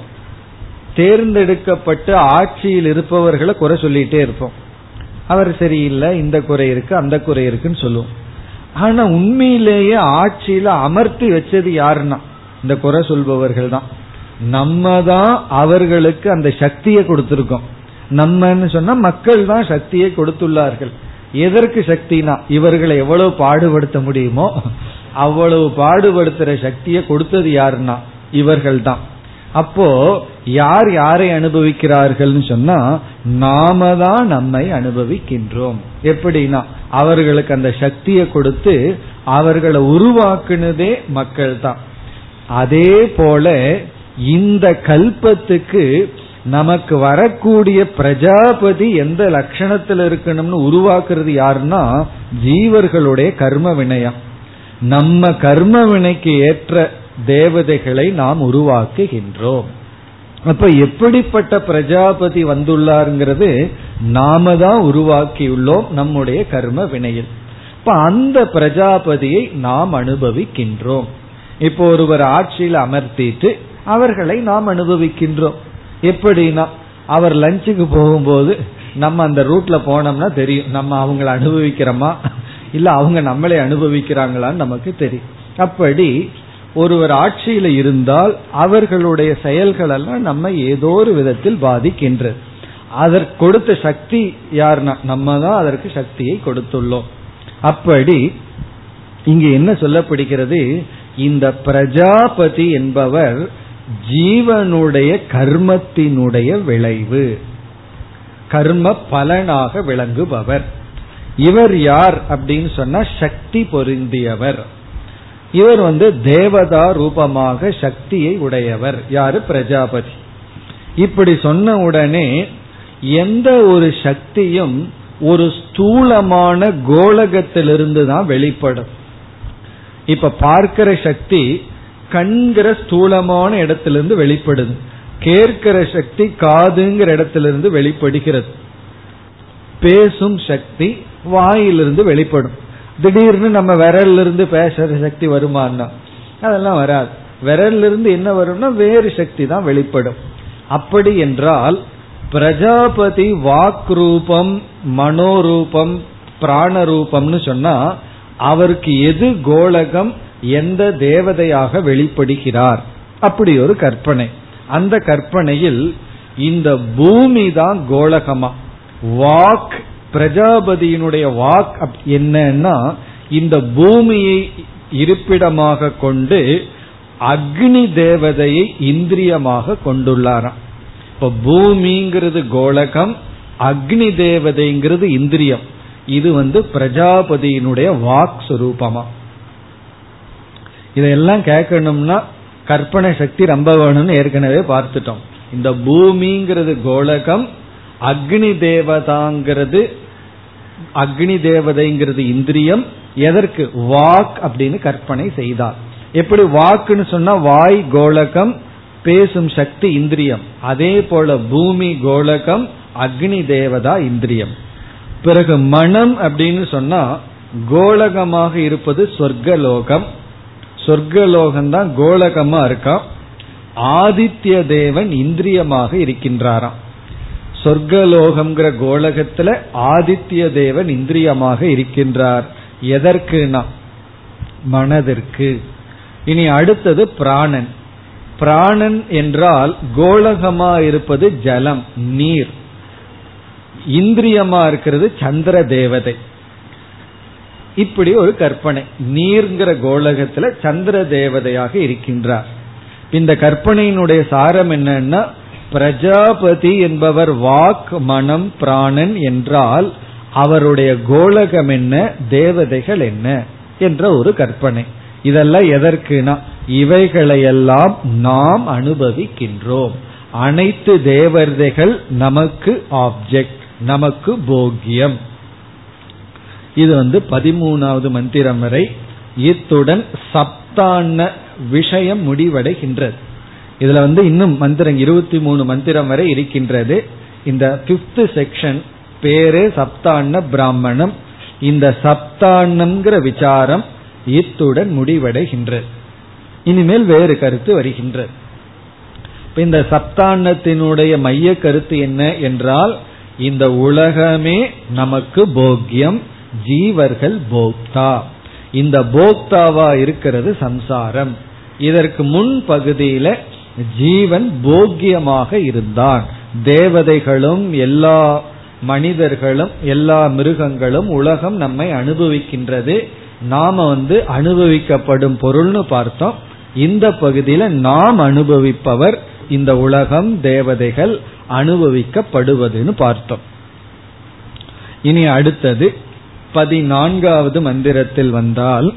தேர்ந்தெடுக்கப்பட்டு ஆட்சியில் இருப்பவர்களை குறை சொல்லிட்டே இருப்போம். அவர் சரியில்லை இந்த குறை இருக்கு அந்த குறை இருக்குன்னு சொல்லுவோம். ஆனா உண்மையிலேயே ஆட்சியில அமர்த்தி வச்சது யாருன்னா? இந்த குறை சொல்பவர்கள் தான். நம்ம தான் அவர்களுக்கு அந்த சக்தியை கொடுத்திருக்கோம். நம்மன்னு சொன்னா மக்கள் தான் சக்தியை கொடுத்துள்ளார்கள். எதற்கு சக்தினா? இவர்களை எவ்வளவு பாடுபடுத்த முடியுமோ அவ்வளவு பாடுபடுத்துற சக்தியை கொடுத்தது யாருன்னா? இவர்கள் தான். அப்போ யார் யாரை அனுபவிக்கிறார்கள்னு சொன்னா நாம தான் நம்மை அனுபவிக்கின்றோம். எப்படின்னா அவர்களுக்கு அந்த சக்தியை கொடுத்து அவர்களை உருவாக்குனதே மக்கள் தான். அதே போல இந்த கல்பத்துக்கு நமக்கு வரக்கூடிய பிரஜாபதி எந்த லட்சணத்தில் இருக்கணும்னு உருவாக்குறது யாருன்னா ஜீவர்களுடைய கர்ம வினயம் நம்ம கர்ம வினைக்கு ஏற்ற தேவதைகளை நாம் உருவாக்குகின்றோம். அப்ப எப்படிப்பட்ட பிரஜாபதி வந்துள்ளாருங்கிறது நாம தான் உருவாக்கியுள்ளோம் நம்முடைய கர்ம வினையில். இப்ப அந்த பிரஜாபதியை நாம் அனுபவிக்கின்றோம். இப்போ ஒருவர் ஆட்சியில் அமர்த்திட்டு அவர்களை நாம் அனுபவிக்கின்றோம். எப்படின்னா அவர் லஞ்சுக்கு போகும்போது நம்ம அந்த ரூட்ல போனோம்னா தெரியும் நம்ம அவங்கள அனுபவிக்கிறோமா? இல்ல அவங்க நம்மளை அனுபவிக்கிறாங்களான்னு நமக்கு தெரியும். அப்படி ஒருவர் ஆட்சியில இருந்தால் அவர்களுடைய செயல்கள் எல்லாம் நம்ம ஏதோ ஒரு விதத்தில் பாதிக்கின்றது அதற்கு கொடுத்த சக்தி யார்னா நம்ம தான் அதற்கு சக்தியை கொடுத்துள்ளோம். அப்படி இங்க என்ன சொல்லப்படுகிறது? இந்த பிரஜாபதி என்பவர் ஜீவனுடைய கர்மத்தினுடைய விளைவு. கர்ம பலனாக விளங்குபவர். இவர் யார் அப்படின்னு சொன்னா சக்தி பொருந்தியவர். இவர் வந்து தேவதா ரூபமாக சக்தியை உடையவர். யாரு? பிரஜாபதி. இப்படி சொன்ன உடனே எந்த ஒரு சக்தியும் ஒரு ஸ்தூலமான கோலகத்திலிருந்து தான் வெளிப்படும். இப்ப பார்க்கிற சக்தி கண்கிற ஸ்தூலமான இடத்திலிருந்து வெளிப்படுது. கேட்கிற சக்தி காதுங்கிற இடத்திலிருந்து வெளிப்படுகிறது. பேசும் சக்தி வாயிலிருந்து வெளிப்படும். திடீர்னு நம்ம விரல்ல இருந்து பேசுற சக்தி வருமானா அதெல்லாம் வராது. விரல்ல இருந்து என்ன வரும்னா வேறு சக்தி தான் வெளிப்படும். அப்படி என்றால் பிரஜாபதி வாக் ரூபம் மனோரூபம் பிராணரூபம்னு சொன்னா அவருக்கு எது கோலகம் எந்த தேவதையாக வெளிப்படுகிறார்? அப்படி ஒரு கற்பனை. அந்த கற்பனையில் இந்த பூமி தான் கோலகமா? வாக் பிரஜாபதியினுடைய வாக் என்னன்னா இந்த பூமியை இருப்பிடமாக கொண்டு அக்னி தேவதையை இந்திரியமாக கொண்டுள்ளாராம். இப்ப பூமிங்கிறது கோலகம் அக்னி தேவதைங்கிறது இந்திரியம். இது வந்து பிரஜாபதியினுடைய வாக் சுரூபமா. இதெல்லாம் கேட்கணும்னா கற்பனை சக்தி ரொம்ப வேணும்னு ஏற்கனவே பார்த்துட்டோம். இந்த பூமிங்கிறது கோலகம் அக்னி தேவதாங்கிறது அக்னி தேவதைங்கிறது இந்திரியம். எதற்கு? வாக் அப்படின்னு கற்பனை செய்தார். எப்படி வாக்குன்னு சொன்னா வாய் கோலகம் பேசும் சக்தி இந்திரியம். அதே போல பூமி கோலகம் அக்னி தேவதா இந்திரியம். பிறகு மனம் அப்படின்னு சொன்னா கோலகமாக இருப்பது சொர்க்கலோகம். சொர்க்கலோகம் தான் கோலகமா இருக்கான் ஆதித்ய தேவன் இந்திரியமாக இருக்கின்றாராம். சொர்க்கலோகம்ங்கிற கோலகத்துல ஆதித்ய தேவன் இந்திரியமாக இருக்கின்றார். எதற்குனா? மனதிற்கு. இனி அடுத்தது பிராணன். பிராணன் என்றால் கோலகமா இருப்பது ஜலம் நீர். இந்திரியமா இருக்கிறது சந்திர தேவதை. இப்படி ஒரு கற்பனை. நீர்ங்கிற கோலகத்துல சந்திர தேவதையாக இருக்கின்றார். இந்த கற்பனையினுடைய சாரம் என்னன்னா பிரஜாபதி என்பவர் வாக் மனம் பிராணன் என்றால் அவருடைய கோலகம் என்ன தேவதைகள் என்ன என்ற ஒரு கற்பனை. இதெல்லாம் எதற்குனா இவைகளையெல்லாம் நாம் அனுபவிக்கின்றோம். அனைத்து தேவதைகள் நமக்கு ஆப்ஜெக்ட் நமக்கு போக்கியம். இது வந்து பதிமூணாவது மந்திரம் வரை இத்துடன் சப்தான விஷயம் முடிவடைகின்றது. இதுல வந்து இன்னும் மந்திரம் இருபத்தி மூணு மந்திரம் வரை இருக்கின்றது. இந்த பிப்த் செக்ஷன் பேரே சப்தாண்ண பிராமணம். இந்த சப்தாண்ணம்ங்கிற விசாரம் இத்துடன் முடிவடைகின்றது. இனிமேல் வேறு கருத்து வருகின்றது. இந்த சப்தாண்ணத்தினுடைய மைய கருத்து என்ன என்றால் இந்த உலகமே நமக்கு போக்கியம் ஜீவர்கள் போக்தா. இந்த போக்தாவா இருக்கிறது சம்சாரம். இதற்கு முன் பகுதியில ஜீவன் போக்கியமாக இருந்தான். தேவதைகளும் எல்லா மனிதர்களும் எல்லா மிருகங்களும் உலகம் நம்மை அனுபவிக்கின்றது. நாம வந்து அனுபவிக்கப்படும் பொருள்னு பார்த்தோம். இந்த பகுதியில நாம் அனுபவிப்பவர் இந்த உலகம் தேவதைகள் அனுபவிக்கப்படுவதுன்னு பார்த்தோம். இனி அடுத்தது பதினான்காவது மந்திரத்தில் வந்தால்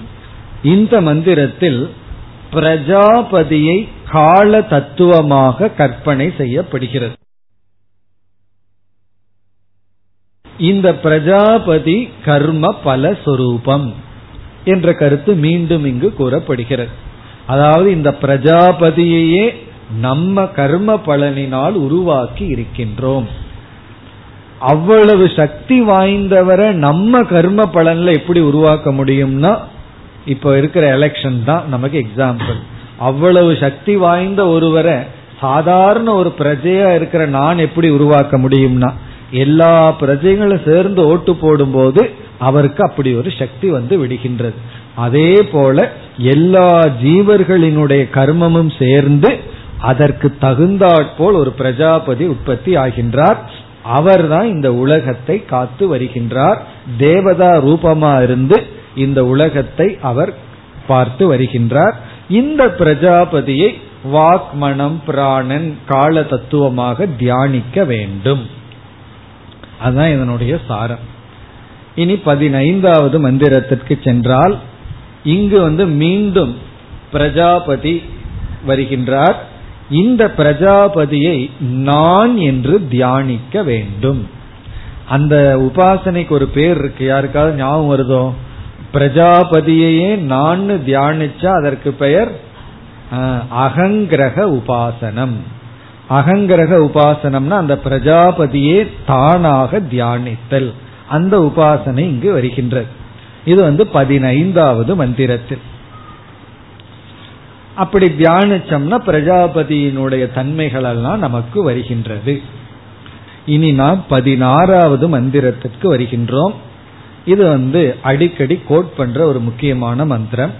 இந்த மந்திரத்தில் பிரஜாபதியை கால தத்துவமாக கற்பனை செய்யப்படுகிறது. இந்த பிரஜாபதி கர்ம பலஸ்வரூபம் என்ற கருத்து மீண்டும் இங்கு கூறப்படுகிறது. அதாவது இந்த பிரஜாபதியையே நம்ம கர்ம பலனினால் உருவாக்கி இருக்கின்றோம். அவ்வளவு சக்தி வாய்ந்தவரை நம்ம கர்ம பலன்ல எப்படி உருவாக்க முடியும்னா இப்ப இருக்கிற எலெக்ஷன் தான் நமக்கு எக்ஸாம்பிள் அவ்வளவு சக்தி வாய்ந்த ஒருவரை சாதாரண ஒரு பிரஜையா இருக்கிற நான் எப்படி உருவாக்க முடியும்னா எல்லா பிரஜைகளும் சேர்ந்து ஓட்டு போடும்போது அவருக்கு அப்படி ஒரு சக்தி வந்து விடுகின்றது. அதே போல எல்லா ஜீவர்களினுடைய கர்மமும் சேர்ந்து அதற்கு தகுந்தாற்போல் ஒரு பிரஜாபதி உற்பத்தி ஆகின்றார். அவர்தான் இந்த உலகத்தை காத்து வருகின்றார். தேவதா ரூபமா இருந்து இந்த உலகத்தை அவர் பார்த்து வருகின்றார். இந்த பிரஜாபதியை வாக்மணம் பிராணன் கால தத்துவமாக தியானிக்க வேண்டும். அதுதான் இதனுடைய சாரம். இனி பதினைந்தாவது மந்திரத்திற்கு சென்றால் இங்கு வந்து மீண்டும் பிரஜாபதி வருகின்றார். இந்த பிரஜாபதியை நான் என்று தியானிக்க வேண்டும். அந்த உபாசனைக்கு ஒரு பேர் இருக்கு. யாருக்காவது ஞாபகம் வருதோ? பிரஜாபதியையே நான் தியானிச்சா அதற்கு பெயர் அகங்கிரக உபாசனம். அகங்கிரக உபாசனம்னா அந்த பிரஜாபதியே தானாக தியானித்தல். அந்த உபாசனை இங்கு வருகின்றது. இது வந்து பதினைந்தாவது மந்திரத்தில். அப்படி தியானிச்சோம்னா பிரஜாபதியினுடைய தன்மைகள் எல்லாம் நமக்கு வருகின்றது. இனி நாம் பதினாறாவது மந்திரத்திற்கு வருகின்றோம். இது வந்து அடிக்கடி கோட் பண்ற ஒரு முக்கியமான மந்திரம்.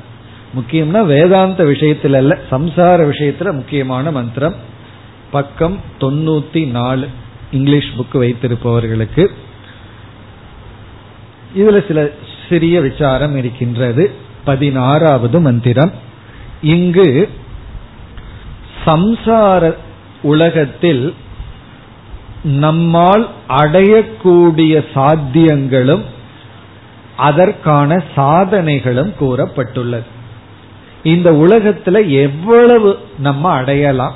முக்கியம்னா வேதாந்த விஷயத்துல அல்ல சம்சார விஷயத்துல முக்கியமான மந்திரம். பக்கம் தொண்ணூத்தி நாலு இங்கிலீஷ் புக் வைத்திருப்பவர்களுக்கு. இதுல சில சிறிய விசாரம் இருக்கின்றது. பதினாறாவது மந்திரம். இங்கு சம்சார உலகத்தில் நம்மால் அடையக்கூடிய சாத்தியங்களும் அதற்கான சாதனைகளும் கூறப்பட்டுள்ளது. இந்த உலகத்துல எவ்வளவு நம்ம அடையலாம்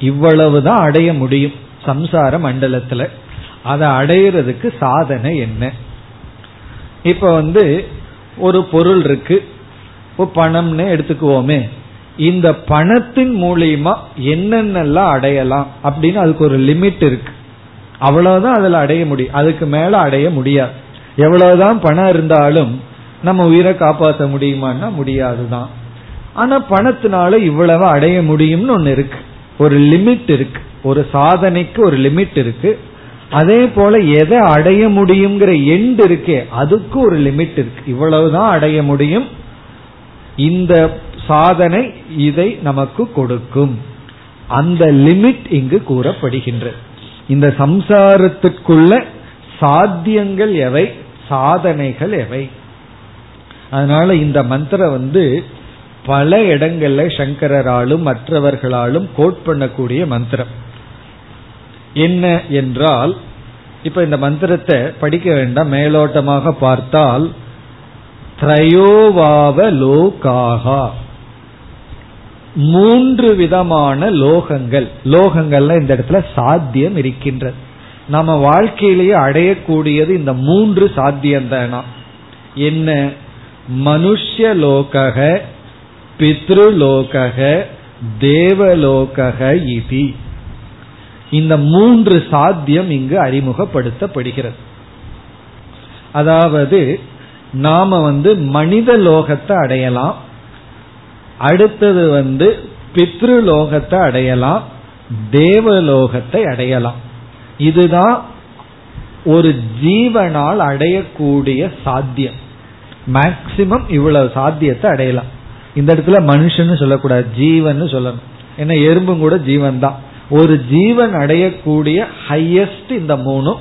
இவ்வளவுதான் அடைய முடியும் சம்சார மண்டலத்துல. அதை அடையிறதுக்கு சாதனை என்ன? இப்ப வந்து ஒரு பொருள் இருக்கு பணம்னு எடுத்துக்குவோமே. இந்த பணத்தின் மூலியமா என்னென்னலாம் அடையலாம் அப்படின்னு அதுக்கு ஒரு லிமிட் இருக்கு. அவ்வளவுதான் அதுல அடைய முடியும். அதுக்கு மேல அடைய முடியாது. எவ்வளவுதான் பணம் இருந்தாலும் நம்ம உயிரை காப்பாற்ற முடியுமான்னா முடியாதுதான். ஆனா பணத்தினால இவ்வளவு அடைய முடியும்னு ஒன்னு இருக்கு. ஒரு லிமிட் இருக்கு. ஒரு சாதனைக்கு ஒரு லிமிட் இருக்கு. அதே போல எதை அடைய முடியுங்கிற எண்ட் இருக்கே அதுக்கு ஒரு லிமிட் இருக்கு. இவ்வளவுதான் அடைய முடியும். இந்த சாதனை இதை நமக்கு கொடுக்கும். அந்த லிமிட் இங்கு கூறப்படுகின்றது. இந்த சம்சாரத்திற்குள்ள சாத்தியங்கள் எவை? சாதனைகள் எவை? அதனால இந்த மந்திரம் வந்து பல இடங்கள்ல சங்கரராலும் மற்றவர்களாலும் கோட் பண்ணக்கூடிய மந்திரம். என்ன என்றால் இப்ப இந்த மந்திரத்தை படிக்க வேண்டாம். மேலோட்டமாக பார்த்தால் திரயோவாவ லோகாகா. மூன்று விதமான லோகங்கள். லோகங்கள்ல இந்த இடத்துல சாத்தியம் இருக்கின்றது. நம்ம வாழ்க்கையிலேயே அடையக்கூடியது இந்த மூன்று சாத்தியம் தானா என்ன மனுஷலோக பித்ருலோக தேவலோக இதி. இந்த மூன்று சாத்தியம் இங்கு அறிமுகப்படுத்தப்படுகிறது. அதாவது நாம வந்து மனித லோகத்தை அடையலாம் அடுத்தது வந்து பித்ருலோகத்தை அடையலாம் தேவலோகத்தை அடையலாம். இதுதான் ஒரு ஜீவனால் அடையக்கூடிய சாத்தியம். மேக்சிமம் இவ்வளவு சாத்தியத்தை அடையலாம். இந்த இடத்துல மனுஷன்னு சொல்லக்கூடாது ஜீவன் சொல்லணும். ஏன்னா எறும்பும் கூட ஜீவன் தான் ஒரு ஜீவன் அடையக்கூடிய ஹையஸ்ட் இந்த மூணும்.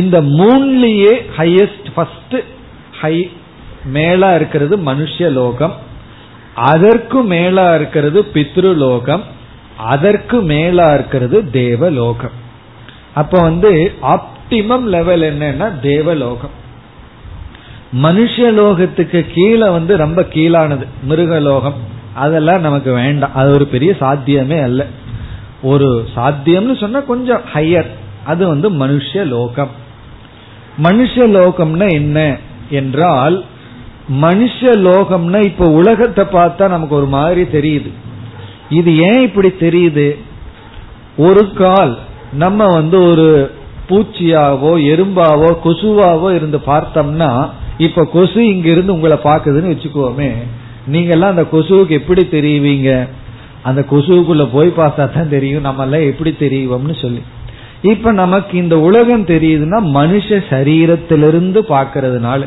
இந்த மூணுலயே ஹையஸ்ட் ஃபர்ஸ்ட் ஹை மேலா இருக்கிறது மனுஷ லோகம். அதற்கு மேலா இருக்கிறது பித்ருலோகம் அதற்கு மேலா இருக்கிறது தேவலோகம் அப்ப வந்து ஆப்டிமம் லெவல் என்னன்னா தேவலோகம். மனுஷலோகத்துக்கு கீழே வந்து ரொம்ப கீழானது மிருகலோகம். அதெல்லாம் நமக்கு வேண்டாம். அது ஒரு பெரிய சாத்தியமே அல்ல. ஒரு சாத்தியம்னு சொன்னா கொஞ்சம் ஹையர் அது வந்து மனுஷ லோகம் என்ன என்றால் மனுஷலோகம்னா இப்ப உலகத்தை பார்த்தா நமக்கு ஒரு மாதிரி தெரியுது. இது ஏன் இப்படி தெரியுது? ஒரு கால் நம்ம வந்து ஒரு பூச்சியாவோ எறும்பாவோ கொசுவாவோ இருந்து பார்த்தோம்னா இப்ப கொசு இங்க இருந்து உங்களை பாக்குதுன்னு வச்சுக்கோமே. நீங்க எல்லாம் அந்த கொசுவுக்கு எப்படி தெரியுவீங்க? அந்த கொசுவுக்குள்ள போய் பார்த்தா தான் தெரியும் நம்ம எல்லாம் எப்படி தெரியுவோம்னு சொல்லி. இப்ப நமக்கு இந்த உலகம் தெரியுதுன்னா மனுஷ சரீரத்திலிருந்து பாக்கிறதுனால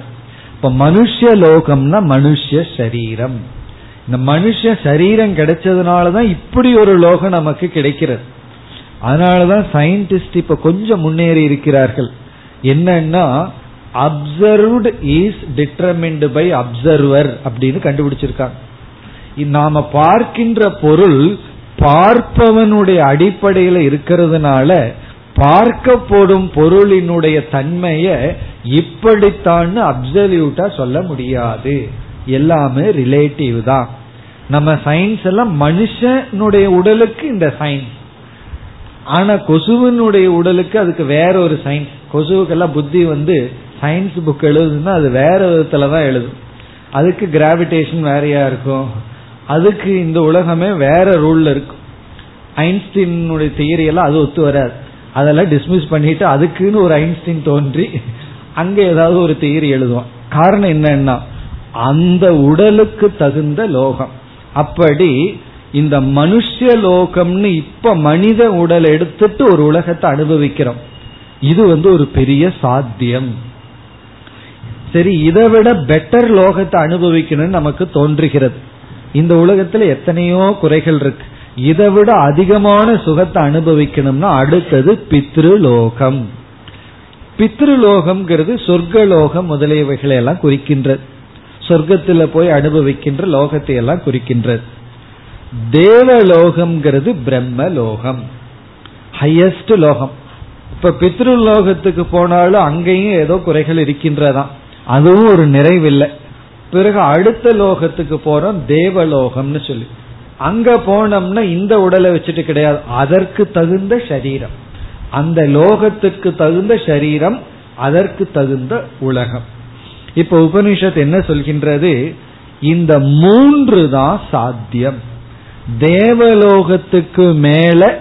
இப்ப மனுஷ லோகம்னா மனுஷ சரீரம். இந்த மனுஷ சரீரம் கிடைச்சதுனாலதான் இப்படி ஒரு லோகம் நமக்கு கிடைக்கிறது. அதனாலதான் சயின்டிஸ்ட் இப்ப கொஞ்சம் முன்னேறி இருக்கிறார்கள். என்னன்னா observed is determined by observer அப்படின்னு கண்டுபிடிச்சிருக்காங்க. நாம பார்க்கின்ற பொருள் பார்ப்பவனுடைய அடிப்படையில இருக்கிறதுனால பார்க்கப்படும் பொருளினுடைய தன்மையை இப்படித்தான் அப்சல்யூட்டா சொல்ல முடியாது. எல்லாமே ரிலேட்டிவ் தான். நம்ம சயின்ஸ் எல்லாம் மனுஷனுடைய உடலுக்கு இந்த சயின்ஸ் ஆனா கொசுவினுடைய உடலுக்கு அதுக்கு வேற ஒரு சயின்ஸ் கொசுவுக்கெல்லாம் புத்தி வந்து சயின்ஸ் புக் எழுதுன்னா அது வேற விதத்துல தான் எழுதும். அதுக்கு கிராவிடேஷன் வேறையா இருக்கும். அதுக்கு இந்த உலகமே வேற ரூல்ல இருக்கும். ஐன்ஸ்டீனுடைய தியரி எல்லாம் அது ஒத்து வராது. அதெல்லாம் டிஸ்மிஸ் பண்ணிட்டு அதுக்குன்னு ஒரு ஐன்ஸ்டீன் தோன்றி அங்க ஏதாவது ஒரு தியரி எழுதுவான். காரணம் என்னன்னா அந்த உடலுக்கு தகுந்த லோகம். அப்படி இந்த மனுஷ லோகம்னு இப்ப மனித உடல் எடுத்துட்டு ஒரு உலகத்தை அனுபவிக்கிறோம். இது வந்து ஒரு பெரிய சாத்தியம். சரி இதை விட பெட்டர் லோகத்தை அனுபவிக்கணும்னு நமக்கு தோன்றுகிறது. இந்த உலகத்துல எத்தனையோ குறைகள் இருக்கு. இதை விட அதிகமான சுகத்தை அனுபவிக்கணும்னா அடுத்தது பித்ருலோகம். பித்ருலோகம்ங்கிறது சொர்க்கலோகம் முதலியவைகளை எல்லாம் குறிக்கின்றது. சொர்க்கத்துல போய் அனுபவிக்கின்ற லோகத்தை எல்லாம் குறிக்கின்றது. தேவலோகம்ங்கிறது பிரம்ம லோகம் ஹையஸ்ட் லோகம். இப்ப பித்ருலோகத்துக்கு போனாலும் அங்கேயும் ஏதோ குறைகள் இருக்கின்றதாம். அதுவும் ஒரு நிறைவில்லை. பிறகு அடுத்த லோகத்துக்கு போறோம் தேவலோகம்னு சொல்லி. அங்க போனோம்னா இந்த உடலை வச்சுட்டு கிடையாது. அதற்கு தகுந்த சரீரம். அந்த லோகத்துக்கு தகுந்த சரீரம் அதற்கு தகுந்த உலகம். இப்ப உபனிஷத் என்ன சொல்கின்றது? இந்த மூன்று தான் சாத்தியம். தேவலோகத்துக்கு மேல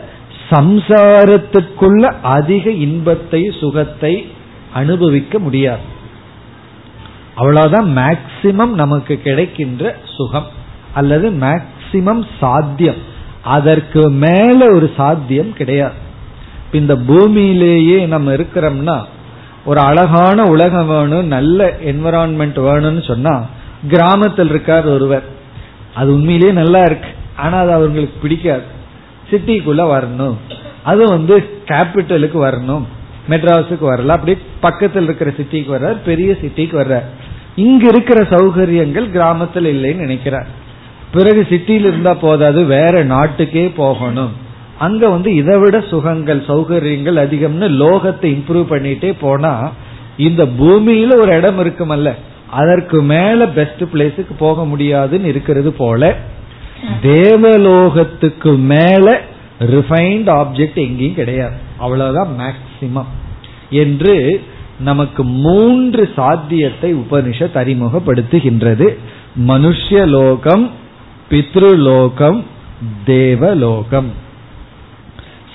சம்சாரத்துக்குள்ள அதிக இன்பத்தை சுகத்தை அனுபவிக்க முடியாது. அவ்வளவுதான் மேக்சிமம் நமக்கு கிடைக்கின்ற சுகம் அல்லது மேக்சிமம் சாத்தியம். அதற்கு மேல ஒரு சாத்தியம் கிடையாது. இந்த பூமியிலேயே நம்ம இருக்கிறோம்னா ஒரு அழகான உலகம் வேணும் நல்ல என்விரான்மெண்ட் வேணும்னு சொன்னா கிராமத்தில் இருக்கார் ஒருவர். அது உண்மையிலேயே நல்லா இருக்கு. ஆனா அது அவங்களுக்கு பிடிக்காது. சிட்டிக்குள்ள வரணும். அது வந்து கேபிட்டலுக்கு வரணும். மெட்ராஸுக்கு வரல. அப்படி பக்கத்தில் இருக்கிற சிட்டிக்கு வர்றார் பெரிய சிட்டிக்கு வர்றார். இங்க இருக்கிற சௌகரியங்கள் கிராமத்தில் இல்லைன்னு நினைக்கிறார். பிறகு சிட்டியில் இருந்தா போதாது வேற நாட்டுக்கே போகணும். அங்க வந்து இதை விட சுகங்கள் சௌகரியங்கள் அதிகம்னு லோகத்தை இம்ப்ரூவ் பண்ணிட்டே போனா இந்த பூமியில ஒரு இடம் இருக்குமல்ல அதற்கு மேல பெஸ்ட் பிளேஸுக்கு போக முடியாதுன்னு இருக்கிறது போல தேவலோகத்துக்கு மேல ரிஃபைன்ட் ஆப்ஜெக்ட் எங்கேயும் கிடையாது. அவ்வளவுதான் மேக்சிமம் என்று நமக்கு மூன்று சாத்தியத்தை உபனிஷத் அறிமுகப்படுத்துகின்றது. மனுஷலோகம் பித்ருலோகம் தேவலோகம்.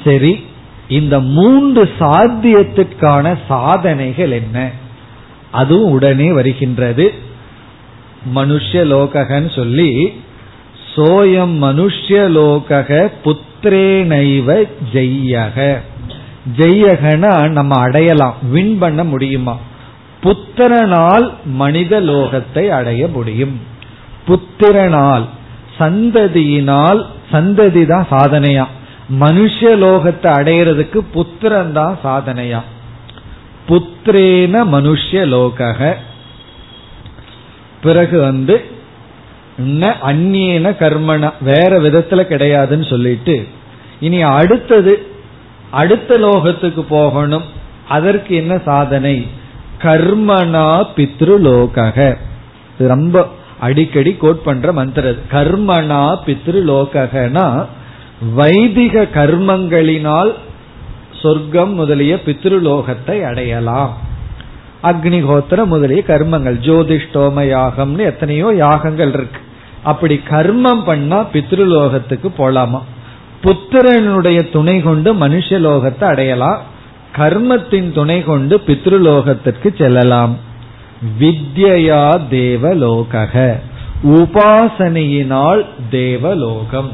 சரி இந்த மூன்று சாத்தியத்திற்கான சாதனைகள் என்ன? அதுவும் உடனே வருகின்றது. மனுஷலோகன்னு சொல்லி சோயம் மனுஷலோக புத்திரேனைவ ஜெய்யக. ஜெய்யகனா நம்ம அடையலாம் வின் பண்ண முடியுமா? புத்திரனால் மனித லோகத்தை அடைய முடியும். புத்திரனால் சந்ததியினால் சந்ததி தான் சாதனையா? மனுஷ லோகத்தை அடையிறதுக்கு புத்திரன் தான் சாதனையா? புத்திரேன மனுஷ லோக பிறகு வந்து அந்நியன கர்மனா வேற விதத்துல கிடையாதுன்னு சொல்லிட்டு இனி அடுத்தது அடுத்த லோகத்துக்கு போகணும். அதற்கு என்ன சாதனை? கர்மனா பித்ருலோக ரொம்ப அடிக்கடி கோட் பண்ற மந்திரம் கர்மனா பித்ருலோகனா வைதிக கர்மங்களினால் சொர்க்கம் முதலிய பித்ருலோகத்தை அடையலாம். அக்னிஹோத்திர முதலிய கர்மங்கள். ஜோதிஷ்டோம யாகம்னு எத்தனையோ யாகங்கள் இருக்கு. அப்படி கர்மம் பண்ணா பித்ருலோகத்துக்கு போலாமா? புத்திரனுடைய துணை கொண்டு மனுஷலோகத்தை அடையலாம். கர்மத்தின் துணை கொண்டு பித்ருலோகத்திற்கு செல்லலாம். வித்யா தேவலோக உபாசனையினால் தேவலோகம்.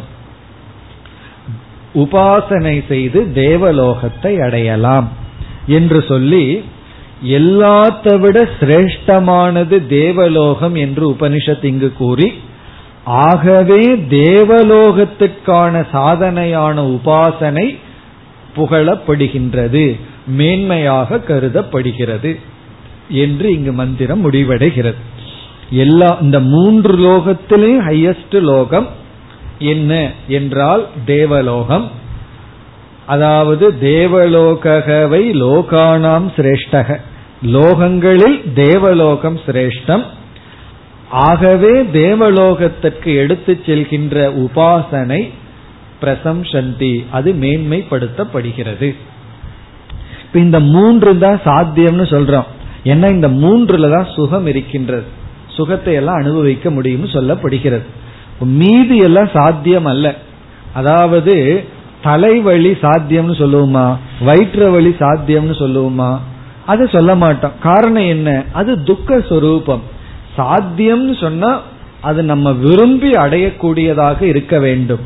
உபாசனை செய்து தேவலோகத்தை அடையலாம். என்று சொல்லி எல்லாத்த விட சிரேஷ்டமானது தேவலோகம் என்று உபனிஷத் இங்கு கூறி ஆகவே தேவலோகத்துக்கான சாதனையான உபாசனை புகழப்படுகின்றது மேன்மையாக கருதப்படுகிறது என்று இங்கு மந்திரம் முடிவடைகிறது. எல்லா இந்த மூன்று லோகத்திலேயும் ஹையஸ்ட் லோகம் என்ன என்றால் தேவலோகம். அதாவது தேவலோகவை லோகானாம் சிரேஷ்டக. லோகங்களில் தேவலோகம் சிரேஷ்டம். ஆகவே தேவலோகத்திற்கு எடுத்து செல்கின்ற உபாசனை பிரசம்சந்தி அது மேன்மைப்படுத்தப்படுகிறது. இப்ப இந்த மூன்று தான் சாத்தியம்னு சொல்றோம். ஏன்னா இந்த மூன்றுல தான் சுகம் இருக்கின்றது. சுகத்தை எல்லாம் அனுபவிக்க முடியும்னு சொல்லப்படுகிறது. மீதி எல்லாம் சாத்தியம் அல்ல. அதாவது தலைவழி சாத்தியம்னு சொல்லுவோமா? வயிற்று வழி சாத்தியம்னு சொல்லுவோமா? அதை சொல்ல மாட்டோம். காரணம் என்ன? அது துக்க சொரூபம் சாத்தியம்னு சொன்னா அது நம்ம விரும்பி அடையக்கூடியதாக இருக்க வேண்டும்.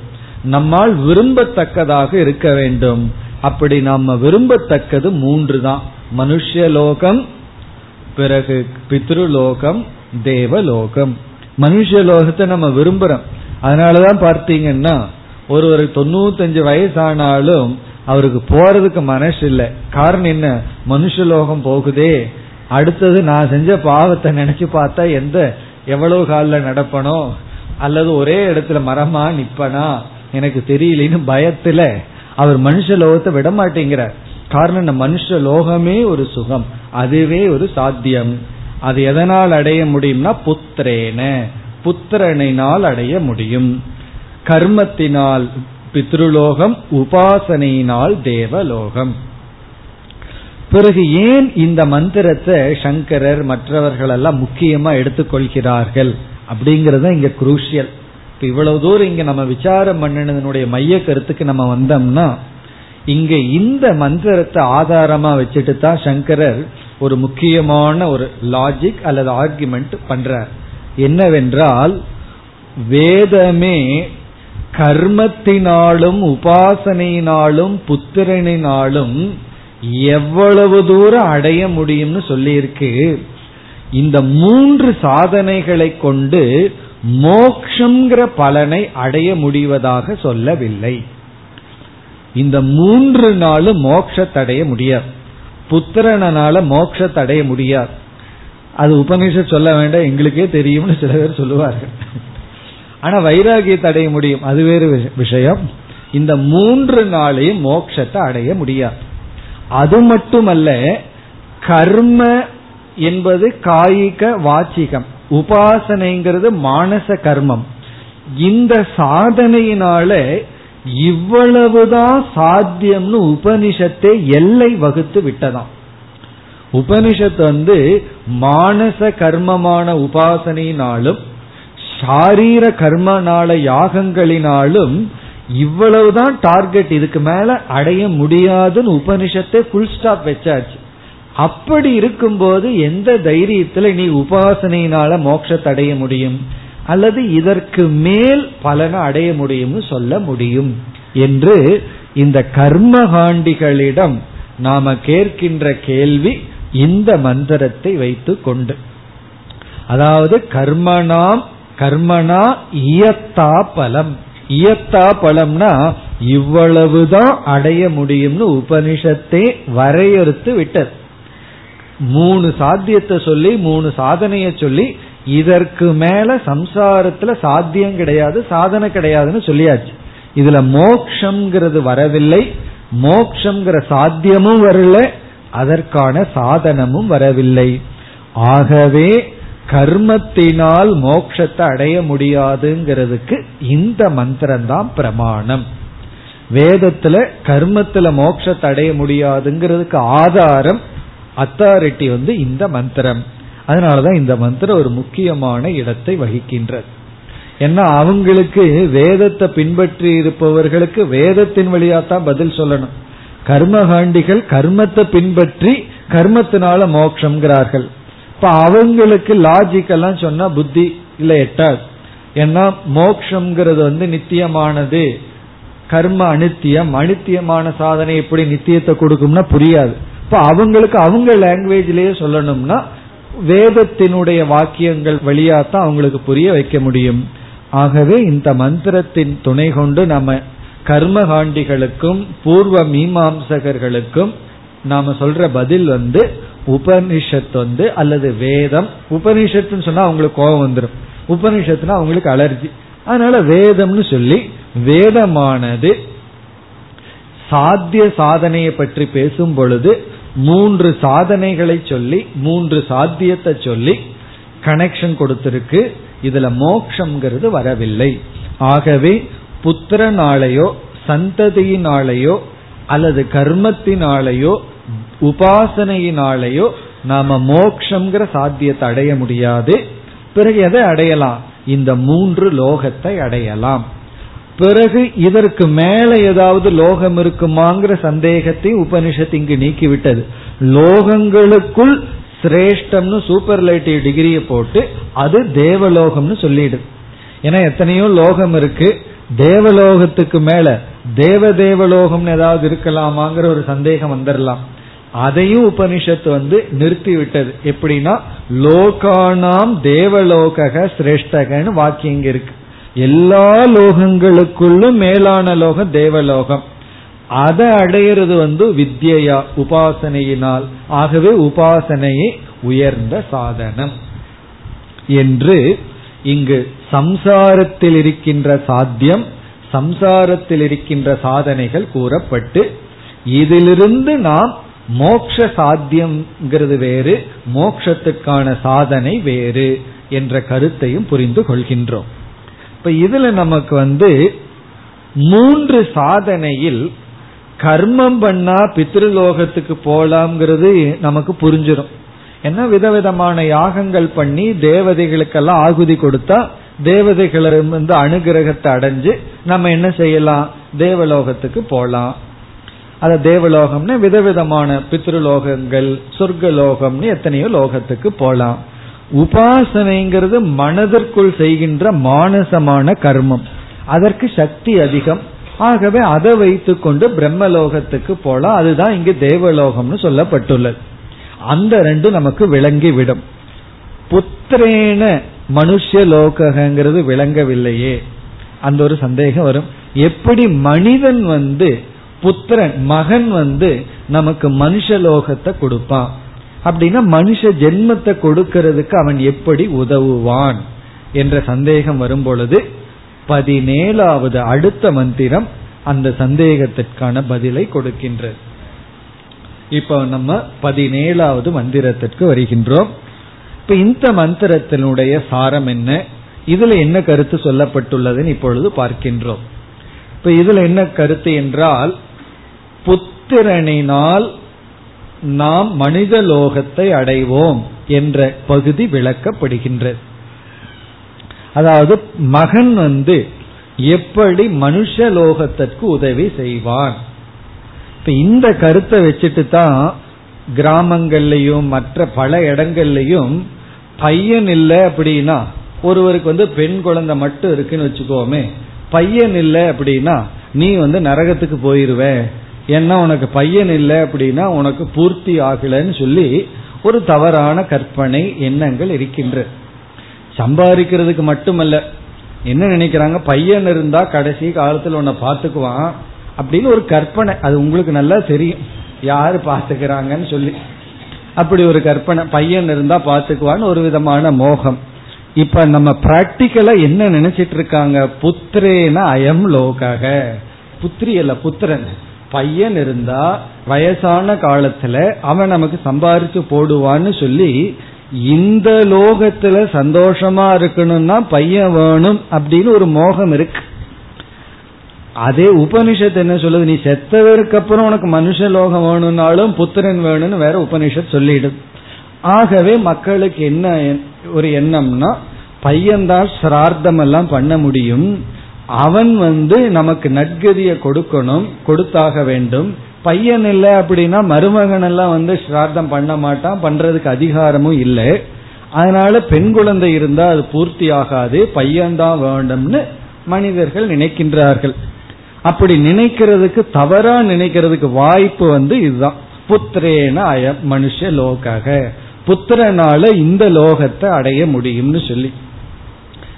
நம்மால் விரும்பத்தக்கதாக இருக்க வேண்டும். அப்படி நம்ம விரும்பத்தக்கது மூன்று தான் மனுஷலோகம் பிறகு பித்ருலோகம் தேவலோகம். மனுஷலோகத்தை நம்ம விரும்புறோம். அதனாலதான் பார்த்தீங்கன்னா ஒருவர் தொண்ணூத்தஞ்சு வயசானாலும் அவருக்கு போறதுக்கு மனசு இல்லை காரணம் என்ன? மனுஷலோகம் போகுதே. அடுத்தது நான் செஞ்ச பாவத்தை நினைச்சு பார்த்தா எந்த எவ்வளவு காலில் நடப்பனோ அல்லது ஒரே இடத்துல மரமா நிப்பனா எனக்கு தெரியலன்னு பயத்துல அவர் மனுஷ லோகத்தை விட மாட்டேங்கிறார். காரணம் மனுஷ லோகமே ஒரு சுகம். அதுவே ஒரு சாத்தியம். அது எதனால் அடைய முடியும்னா புத்திரேன. புத்திரனினால் அடைய முடியும். கர்மத்தினால் பித்ருலோகம் உபாசனையினால் தேவலோகம். பிறகு ஏன் இந்த மந்திரத்தை சங்கரர் மற்றவர்கள் எல்லாம் முக்கியமா எடுத்துக்கொள்கிறார்கள்? அப்படிங்கறத இங்க குரூஷியல் இப்ப இவ்வளவு தூரம் இங்க நம்ம விசாரம் பண்ணினதனுடைய மைய கருத்துக்கு நம்ம வந்தோம்னா இங்க இந்த மந்திரத்தை ஆதாரமா வச்சுட்டு தான் சங்கரர் ஒரு முக்கியமான ஒரு லாஜிக் அல்லது ஆர்குமெண்ட் பண்றார். என்னவென்றால் வேதமே கர்மத்தினாலும் உபாசனையினாலும் புத்திரனினாலும் எவ்வளவு தூரம் அடைய முடியும்னு சொல்லியிருக்கு. இந்த மூன்று சாதனைகளை கொண்டு மோக்ஷங்கிற பலனை அடைய முடிவதாக சொல்லவில்லை. இந்த மூன்று நாளும் மோக்ஷத்தடைய முடியாது. புத்திரனால மோக்ஷத்தடைய முடியாது. அது உபநிஷத் சொல்ல வேண்டாம் எங்களுக்கே தெரியும்னு சில பேர் சொல்லுவார்கள். ஆனா வைராகியத்தை அடைய முடியும் அது வேறு விஷயம். இந்த மூன்று நாளையும் மோட்சத்தை அடைய முடியாது. அது மட்டுமல்ல கர்ம என்பது காயிக வாச்சிகம். உபாசனைங்கிறது மானச கர்மம். இந்த சாதனையினால இவ்வளவுதான் சாத்தியம்னு உபனிஷத்தை எல்லை வகுத்து விட்டதாம். உபனிஷத்து வந்து மானச கர்மமான உபாசனையினாலும் சாரீர கர்மனால யாகங்களினாலும் இவ்வளவுதான் டார்கெட் இதுக்கு மேல அடைய முடியாதுன்னு உபனிஷத்தை புல் ஸ்டாப் வச்சாச்சு. அப்படி இருக்கும்போது எந்த தைரியத்துல நீ உபாசனையினால மோட்சத்தை அடைய முடியும்? அல்லது இதற்கு மேல் பலனை அடைய முடியும்னு சொல்ல முடியும்? என்று இந்த கர்மகாண்டிகளிடம் நாம கேட்கின்ற கேள்வி இந்த மந்திரத்தை வைத்து கொண்டு. அதாவது கர்மனாம் கர்மனா இயத்தா பலம். இயத்தா பலம்னா இவ்வளவுதான் அடைய முடியும்னு உபனிஷத்தை வரையறுத்து விட்டது. மூணு சாத்தியத்தை சொல்லி மூணு சாதனைய சொல்லி இதற்கு மேல சம்சாரத்துல சாத்தியம் கிடையாது சாதனை கிடையாதுன்னு சொல்லியாச்சு. இதுல மோக்ஷங்கிறது வரவில்லை மோக்ஷங்கிற சாத்தியமும் வரல அதற்கான சாதனமும் வரவில்லை. ஆகவே கர்மத்தினால் மோட்சத்தை அடைய முடியாதுங்கிறதுக்கு இந்த மந்திரம் தான் பிரமாணம். வேதத்துல கர்மத்துல மோட்சத்தை அடைய முடியாதுங்கிறதுக்கு ஆதாரம் அத்தாரிட்டி வந்து இந்த மந்திரம். அதனாலதான் இந்த மந்திரம் ஒரு முக்கியமான இடத்தை வகிக்கின்றது. ஏன்னா அவங்களுக்கு வேதத்தை பின்பற்றி இருப்பவர்களுக்கு வேதத்தின் வழியா தான் பதில் சொல்லணும். கர்மகாண்டிகள் கர்மத்தை பின்பற்றி கர்மத்தினால மோட்சம்ங்கிறார்கள் இப்ப அவங்களுக்கு லாஜிக் எல்லாம் சொன்னா புத்தி இல்ல எட்டாது. ஏன்னா மோக்ஷங்கிறது வந்து நித்தியமானது. கர்ம அனித்தியம். அனித்தியமான சாதனை எப்படி நித்தியத்தை கொடுக்கும்னா புரியாது. இப்ப அவங்களுக்கு அவங்க லாங்குவேஜ்லயே சொல்லணும்னா வேதத்தினுடைய வாக்கியங்கள் வழியா தான் அவங்களுக்கு புரிய வைக்க முடியும். ஆகவே இந்த மந்திரத்தின் துணை கொண்டு நம்ம கர்மகாண்டிகளுக்கும் பூர்வ மீமாம்சகர்களுக்கும் நாம சொல்ற பதில் வந்து உபனிஷத் வந்து அல்லது வேதம். உபனிஷத்துன்னு சொன்னா அவங்களுக்கு கோபம் வந்துடும் உபனிஷத்துனா அவங்களுக்கு அலர்ஜி. அதனால வேதம்னு சொல்லி வேதமானது சாத்திய சாதனையை பற்றி பேசும் பொழுது மூன்று சாதனைகளை சொல்லி மூன்று சாத்தியத்தை சொல்லி கனெக்ஷன் கொடுத்திருக்கு. இதுல மோக்ஷங்கிறது வரவில்லை. ஆகவே புத்திரனாலேயோ சந்ததியினாலேயோ அல்லது கர்மத்தினாலேயோ உபாசனையினாலேயோ நாம மோக்ஷங்கிற சாத்தியத்தை அடைய முடியாது. பிறகு எதை அடையலாம்? இந்த மூன்று லோகத்தை அடையலாம். பிறகு இதற்கு மேல ஏதாவது லோகம் இருக்குமாங்கிற சந்தேகத்தை உபனிஷத்து இங்கு நீக்கிவிட்டது. லோகங்களுக்குள் சிரேஷ்டம்னு சூப்பர்லைட்டிவ் டிகிரியை போட்டு அது தேவலோகம்னு சொல்லிடுது ஏன்னா எத்தனையோ லோகம் இருக்கு. தேவலோகத்துக்கு மேல தேவ தேவலோகம்னு ஏதாவது இருக்கலாமாங்கிற ஒரு சந்தேகம் வந்துடலாம் அதையும் உபனிஷத்து வந்து நிறுத்தி விட்டது எப்படின்னா லோகானாம் தேவலோக சிரேஷ்டகன்னு வாக்கியம் இருக்கு. எல்லா லோகங்களுக்குள்ளும் மேலான லோகம் தேவலோகம். அதை அடையிறது வந்து வித்யா உபாசனையினால். ஆகவே உபாசனையே உயர்ந்த சாதனம். என்று இங்கு சம்சாரத்தில் இருக்கின்ற சாத்தியம் சம்சாரத்தில் இருக்கின்ற சாதனைகள் கூறப்பட்டு இதிலிருந்து நாம் மோக்ஷ சாத்தியம்ங்கிறது வேறு மோக்ஷத்துக்கான சாதனை வேறு என்ற கருத்தையும் புரிந்து கொள்கின்றோம். இப்ப இதுல நமக்கு வந்து மூன்று சாதனையில் கர்மம் பண்ணா பித்ருலோகத்துக்கு போலாம்ங்கிறது நமக்கு புரிஞ்சிடும். ஏன்னா விதவிதமான யாகங்கள் பண்ணி தேவதைகளுக்கெல்லாம் ஆகுதி கொடுத்தா தேவதைகளிருந்து அனுகிரகத்தை அடைஞ்சு நம்ம என்ன செய்யலாம்? தேவலோகத்துக்கு போகலாம் அத தேவலோகம்னு விதவிதமான பித்ருலோகங்கள் சொர்க்கலோகம்னு எத்தனையோ லோகத்துக்கு போகலாம் உபாசனைங்கிறது மனதிற்குள் செய்கின்ற மானசமான கர்மம். அதற்கு சக்தி அதிகம். ஆகவே அதை வைத்துக்கொண்டு பிரம்மலோகத்துக்கு போலாம். அதுதான் இங்கு தேவலோகம்னு சொல்லப்பட்டுள்ளது. அந்த ரெண்டும் நமக்கு விளங்கி விடும் புத்திரேன மனுஷலோகங்கிறது விளங்கவில்லையே. அந்த ஒரு சந்தேகம் வரும். எப்படி மனிதன் வந்து புத்திரன் மகன் வந்து நமக்கு மனுஷலோகத்தை கொடுப்பான்? அப்படின்னா மனுஷ ஜென்மத்தை கொடுக்கிறதுக்கு அவன் எப்படி உதவுவான்? என்ற சந்தேகம் வரும் பொழுது பதினேழாவது அடுத்த மந்திரம் அந்த சந்தேகத்திற்கான பதிலை கொடுக்கின்றது. இப்ப நம்ம பதினேழாவது மந்திரத்திற்கு வருகின்றோம். இப்ப இந்த மந்திரத்தினுடைய சாரம் என்ன? இதுல என்ன கருத்து சொல்லப்பட்டுள்ளதுன்னு இப்பொழுது பார்க்கின்றோம். இப்ப இதுல என்ன கருத்து என்றால் புத்திரனினால் நாம் மனித லோகத்தை அடைவோம் என்ற பகுதி விளக்கப்படுகின்றது அதாவது மகன் வந்து எப்படி மனுஷ லோகத்திற்கு உதவி செய்வான். இப்ப இந்த கருத்தை வச்சுட்டு தான் கிராமங்கள்லயும் மற்ற பல இடங்கள்லயும் பையன் இல்லை அப்படின்னா ஒருவருக்கு வந்து பெண் குழந்தை மட்டும் இருக்குன்னு வச்சுக்கோமே. பையன் இல்லை அப்படின்னா நீ வந்து நரகத்துக்கு போயிருவ. ஏன்னா உனக்கு பையன் இல்லை அப்படின்னா உனக்கு பூர்த்தி ஆகலன்னு சொல்லி ஒரு தவறான கற்பனை எண்ணங்கள் இருக்கின்ற. சம்பாதிக்கிறதுக்கு மட்டுமல்ல. என்ன நினைக்கிறாங்க? பையன் இருந்தா கடைசி காலத்துல உன்னை பாத்துக்குவான் அப்படின்னு ஒரு கற்பனை. அது உங்களுக்கு நல்லா தெரியும். யாரு பாத்துக்கிறாங்கன்னு சொல்லி. அப்படி ஒரு கற்பனை பையன் இருந்தா பாத்துக்குவான்னு ஒரு விதமான மோகம். இப்ப நம்ம பிராக்டிக்கலா என்ன நினைச்சிட்டு இருக்காங்க புத்திரேன அயம் லோகக. புத்திரி அல்ல புத்திரன். பையன் இருந்தா வயசான காலத்துல அவன் நமக்கு சம்பாரிச்சு போடுவான்னு சொல்லி இந்த லோகத்துல சந்தோஷமா இருக்கணும்னா பையன் வேணும் அப்படின்னு ஒரு மோகம் இருக்கு. அதே உபனிஷத் என்ன சொல்லுது? நீ செத்ததற்கு அப்புறம் உனக்கு மனுஷ லோகம் வேணும்னாலும் புத்திரன் வேணும்னு வேற உபனிஷத் சொல்லிடுது ஆகவே மக்களுக்கு என்ன ஒரு எண்ணம்னா பையன்தான் சிரார்த்தம் எல்லாம் பண்ண முடியும். அவன் வந்து நமக்கு நற்கதியை கொடுக்கணும் கொடுத்தாக வேண்டும். பையன் இல்லை அப்படின்னா மருமகன் எல்லாம் வந்து சிரார்த்தம் பண்ண மாட்டான் பண்றதுக்கு அதிகாரமும் இல்லை. அதனால பெண் குழந்தை இருந்தா அது பூர்த்தி ஆகாது பையன்தான் வேண்டும்னு மனிதர்கள் நினைக்கின்றார்கள். அப்படி நினைக்கிறதுக்கு தவறா நினைக்கிறதுக்கு வாய்ப்பு வந்து இதுதான். புத்திரேன அய மனுஷ லோகாக. புத்திரனால இந்த லோகத்தை அடைய முடியும்னு சொல்லி.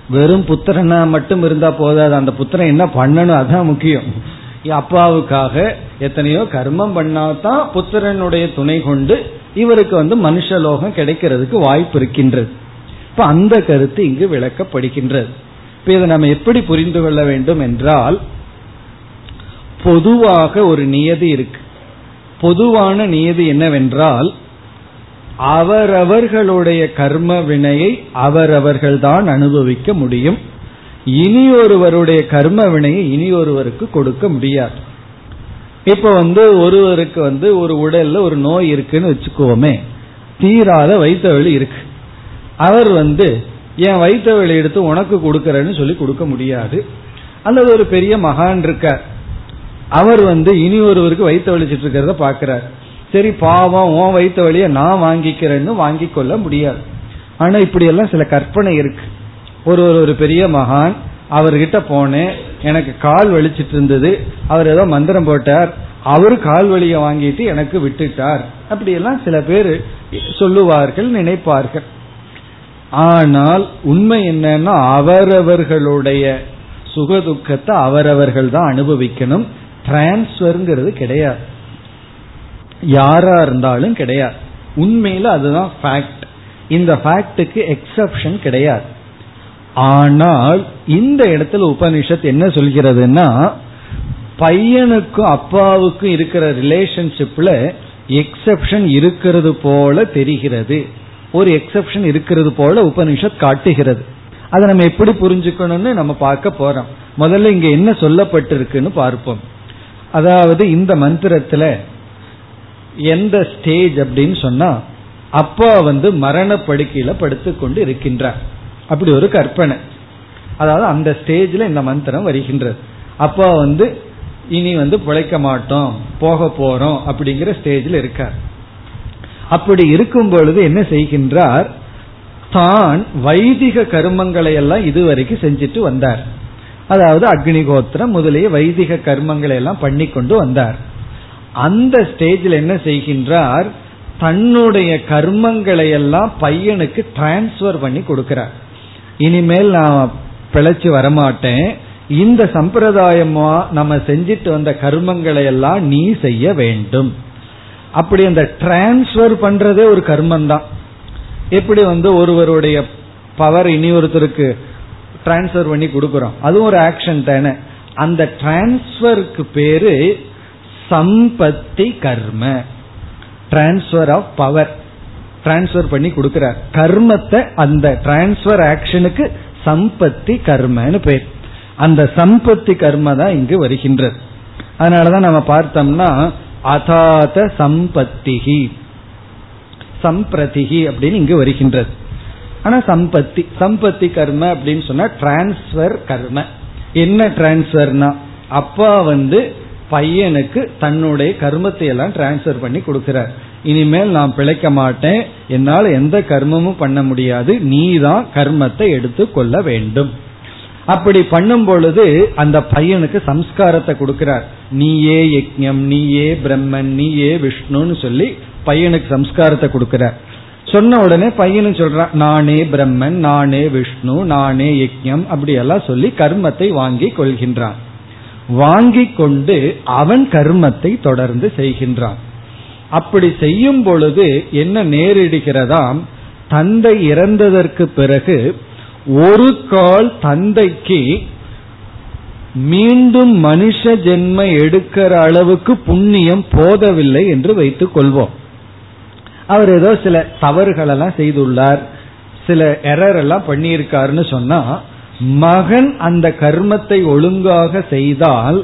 வெறும் புத்திரனா மட்டும் இருந்தா போதாது. அந்த புத்திரன் என்ன பண்ணணும்? அதான் முக்கியம். அப்பாவுக்காக எத்தனையோ கர்மம் பண்ணாதான் புத்திரனுடைய துணை கொண்டு இவருக்கு வந்து மனுஷலோகம் கிடைக்கிறதுக்கு வாய்ப்பு இருக்கின்றது. இப்ப அந்த கருத்து இங்கு விளக்கப்படுகின்றது. இப்ப இதை நம்ம எப்படி புரிந்து கொள்ள வேண்டும் என்றால் பொதுவாக ஒரு நியதி இருக்கு. பொதுவான நியதி என்னவென்றால் அவரவர்களுடைய கர்ம வினையை அவரவர்கள்தான் அனுபவிக்க முடியும். இனி ஒருவருடைய கர்ம வினையை இனி ஒருவருக்கு கொடுக்க முடியாது. இப்ப வந்து ஒருவருக்கு வந்து ஒரு உடல்ல ஒரு நோய் இருக்குன்னு வச்சுக்கோமே தீராத வைத்த வழி இருக்கு. அவர் வந்து என் வைத்த வழி எடுத்து உனக்கு கொடுக்கறேன்னு சொல்லி கொடுக்க முடியாது. அல்லது ஒரு பெரிய மகான் இருக்கார். அவர் வந்து இனி ஒருவருக்கு வைத்த வலிச்சிட்டு இருக்கிறத பாக்கிறார் சரி பாவம் உன் வைத்த வழிய நான் வாங்கிக்கிறேன்னு வாங்கி கொள்ள முடியாது. ஆனா இப்படி எல்லாம் சில கற்பனை இருக்கு. ஒரு ஒரு பெரிய மகான் அவர்கிட்ட போனேன் எனக்கு கால் வலிச்சிட்டு இருந்தது அவர் ஏதோ மந்திரம் போட்டார் அவரு கால் வலிய வாங்கிட்டு எனக்கு விட்டுட்டார். அப்படியெல்லாம் சில பேர் சொல்லுவார்கள் நினைப்பார்கள். ஆனால் உண்மை என்னன்னா அவரவர்களுடைய சுகதுக்கத்தை அவரவர்கள் தான் அனுபவிக்கணும். டிரான்ஸ்பர்ங்கிறது கிடையாது. யாரா இருந்தாலும் கிடையாது. உண்மையில அதுதான் ஃபேக்ட் இந்த ஃபேக்டுக்கு எக்ஸப்ஷன் கிடையாது. ஆனால் இந்த இடத்துல உபனிஷத் என்ன சொல்கிறதுனா பையனுக்கும் அப்பாவுக்கும் இருக்கிற ரிலேஷன்ஷிப்ல எக்ஸப்ஷன் இருக்கிறது போல தெரிகிறது. ஒரு எக்ஸப்ஷன் இருக்கிறது போல உபனிஷத் காட்டுகிறது. அதை நம்ம எப்படி புரிஞ்சுக்கணும்னு நம்ம பார்க்க போறோம். முதல்ல இங்க என்ன சொல்லப்பட்டிருக்குன்னு பார்ப்போம். அதாவது இந்த மந்திரத்துல எந்த ஸ்டேஜ் அப்படின்னு சொன்னா அப்பா வந்து மரணப்படுக்கையில படுத்துக்கொண்டு இருக்கின்றார். அப்படி ஒரு கற்பனை. அதாவது அந்த ஸ்டேஜ்ல இந்த மந்திரம் வருகின்றது. அப்பா வந்து இனி வந்து பிழைக்க மாட்டோம் போக போறோம் அப்படிங்கிற ஸ்டேஜில் இருக்கார். அப்படி இருக்கும் பொழுது என்ன செய்கின்றார்? தான் வைதிக கர்மங்களை எல்லாம் இதுவரைக்கும் செஞ்சுட்டு வந்தார். அதாவது அக்னிகோத்திரம் முதலிய வைதிக கர்மங்களை எல்லாம் பண்ணி கொண்டு வந்தார். அந்த ஸ்டேஜில் என்ன செய்கின்றார்? தன்னுடைய கர்மங்களை எல்லாம் பையனுக்கு டிரான்ஸ்பர் பண்ணி கொடுக்கிறார். இனிமேல் நான் பிழைச்சு வரமாட்டேன். இந்த சம்பிரதாயமா நம்ம செஞ்சிட்டு வந்த கர்மங்களை எல்லாம் நீ செய்ய வேண்டும். அப்படி அந்த டிரான்ஸ்பர் பண்றதே ஒரு கர்மம் தான் எப்படி வந்து ஒருவருடைய பவர் இனி ஒருத்தருக்கு டிரான்ஸ்பர் பண்ணி கொடுக்கறோம். அதுவும் ஒரு ஆக்ஷன் தானே. அந்த டிரான்ஸ்பருக்கு பேரு சம்பத்தி கர்ம. டிரான்ஸ்பர் ஆஃப் பவர் டிரான்ஸ்பர் பண்ணி கொடுக்கிறார். கர்மத்தை அந்த டிரான்ஸ்பர் ஆக்ஷனுக்கு சம்பத்தி கர்மன்னு பேர். அந்த சம்பத்தி கர்ம தான் இங்கு வருகின்றது. அதனாலதான் நம்ம பார்த்தோம்னா அதாத சம்பத்திகி. சம்பிரதிகி அப்படின்னு இங்கு வருகின்றது. ஆனா சம்பத்தி சம்பத்தி கர்ம அப்படின்னு சொன்னா டிரான்ஸ்பர் கர்ம. என்ன டிரான்ஸ்பர்னா அப்பா வந்து பையனுக்கு தன்னுடைய கர்மத்தை எல்லாம் டிரான்ஸ்பர் பண்ணி கொடுக்கிறார். இனிமேல் நான் பிழைக்க மாட்டேன் என்னால் எந்த கர்மமும் பண்ண முடியாது நீ தான் கர்மத்தை எடுத்து கொள்ள வேண்டும். அப்படி பண்ணும் பொழுது அந்த பையனுக்கு சம்ஸ்காரத்தை கொடுக்கிறார். நீயே யக்ஞம் நீயே பிரம்மன் நீயே விஷ்ணுன்னு சொல்லி பையனுக்கு சம்ஸ்காரத்தை கொடுக்கிறார். சொன்ன உடனே பையனும் சொல்றான் நானே பிரம்மன் நானே விஷ்ணு நானே யஜ்யம் அப்படி எல்லாம் சொல்லி கர்மத்தை வாங்கி கொள்கின்றான். வாங்கி கொண்டு அவன் கர்மத்தை தொடர்ந்து செய்கின்றான். அப்படி செய்யும் பொழுது என்ன நேரிடுகிறதாம் தந்தை இறந்ததற்கு பிறகு ஒரு கால் தந்தைக்கு மீண்டும் மனுஷ ஜென்ம எடுக்கிற அளவுக்கு புண்ணியம் போதவில்லை என்று வைத்துக் கொள்வோம். அவர் ஏதோ சில தவறுகள் எல்லாம் செய்துள்ளார். சில எரர் எல்லாம் பண்ணியிருக்காருன்னு சொன்னா மகன் அந்த கர்மத்தை ஒழுங்காக செய்தால்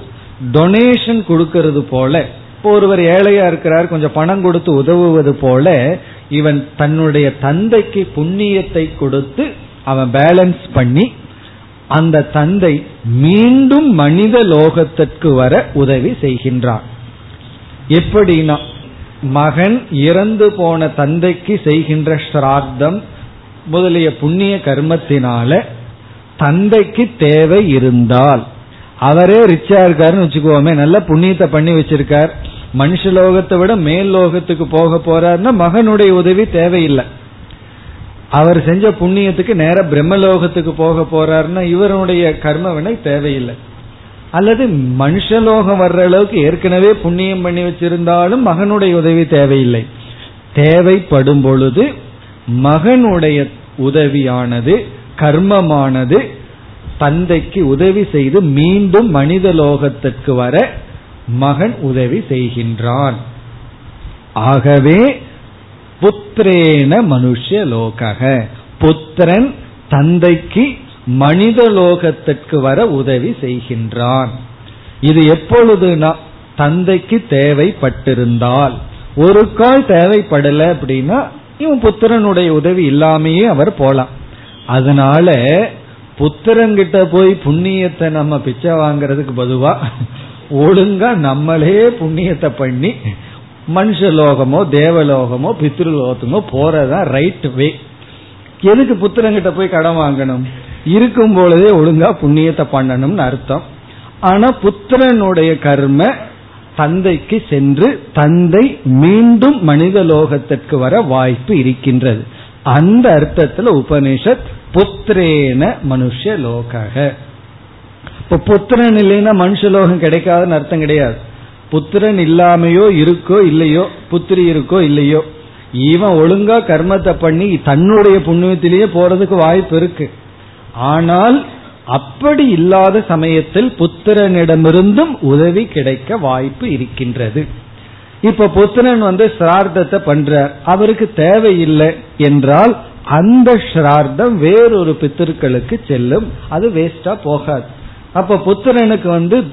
டொனேஷன் கொடுக்கறது போல இப்போ ஒருவர் ஏழையா இருக்கிறார் கொஞ்சம் பணம் கொடுத்து உதவுவது போல இவன் தன்னுடைய தந்தைக்கு புண்ணியத்தை கொடுத்து அவன் பேலன்ஸ் பண்ணி அந்த தந்தை மீண்டும் மனித லோகத்திற்கு வர உதவி செய்கின்றான். எப்படின்னா மகன் இறந்து போன தந்தைக்கு செய்கின்ற ஸ்ரார்த்தம் முதலிய புண்ணிய கர்மத்தினால தந்தைக்கு தேவை இருந்தால். அவரே ரிச்சா இருக்காருன்னு வச்சுக்கோமே நல்ல புண்ணியத்தை பண்ணி வச்சிருக்கார். மனுஷ லோகத்தை விட மேல் லோகத்துக்கு போக போறாருன்னா மகனுடைய உதவி தேவையில்லை. அவர் செஞ்ச புண்ணியத்துக்கு நேர பிரம்மலோகத்துக்கு போக போறாருன்னா இவருடைய கர்ம வினை தேவையில்லை. அல்லது மனுஷலோகம் வர்ற அளவுக்கு ஏற்கனவே புண்ணியம் பண்ணி வச்சிருந்தாலும் மகனுடைய உதவி தேவையில்லை. தேவைப்படும் பொழுது மகனுடைய உதவியானது கர்மமானது தந்தைக்கு உதவி செய்து மீண்டும் மனித லோகத்திற்கு வர மகன் உதவி செய்கின்றான். ஆகவே புத்திரேன மனுஷ லோக புத்திரன் தந்தைக்கு மனித லோகத்திற்கு வர உதவி செய்கின்றான். இது எப்பொழுதுனா தந்தைக்கு தேவைப்பட்டிருந்தால். ஒரு கால் தேவைப்படல அப்படின்னா இவன் புத்திரனுடைய உதவி இல்லாமையே அவர் போலாம். அதனால புத்திரங்கிட்ட போய் புண்ணியத்தை நம்ம பிச்சை வாங்கறதுக்கு பதுவா ஒழுங்கா நம்மளே புண்ணியத்தை பண்ணி மனுஷலோகமோ தேவலோகமோ பித்ருலோகமோ போறதா ரைட் வே எதுக்கு புத்திரங்கிட்ட போய் கடன் வாங்கணும்? இருக்கும் பொழுதே ஒழுங்கா புண்ணியத்தை பண்ணணும்னு அர்த்தம். ஆனா புத்திரனுடைய கர்ம தந்தைக்கு சென்று தந்தை மீண்டும் மனித லோகத்திற்கு வர வாய்ப்பு இருக்கின்றது. அந்த அர்த்தத்துல உபனிஷத் புத்திரேன மனுஷ லோக இப்ப புத்திரன் இல்லைன்னா மனுஷ லோகம் கிடைக்காதுன்னு அர்த்தம் கிடையாது. புத்திரன் இல்லாமையோ இருக்கோ இல்லையோ புத்திரி இருக்கோ இல்லையோ இவன் ஒழுங்கா கர்மத்தை பண்ணி தன்னுடைய புண்ணியத்திலேயே போறதுக்கு வாய்ப்பு இருக்கு. ஆனால் அப்படி இல்லாத சமயத்தில் புத்திரனிடமிருந்தும் உதவி கிடைக்க வாய்ப்பு இருக்கின்றது. இப்ப புத்திரன் வந்து சிரார்த்தத்தை பண்றார். அவருக்கு தேவையில்லை என்றால் அந்த ஸ்ரார்த்தம் வேறொரு பித்திருக்களுக்கு செல்லும். அது வேஸ்டா போகாது. அப்ப புத்திரனுக்கு வந்து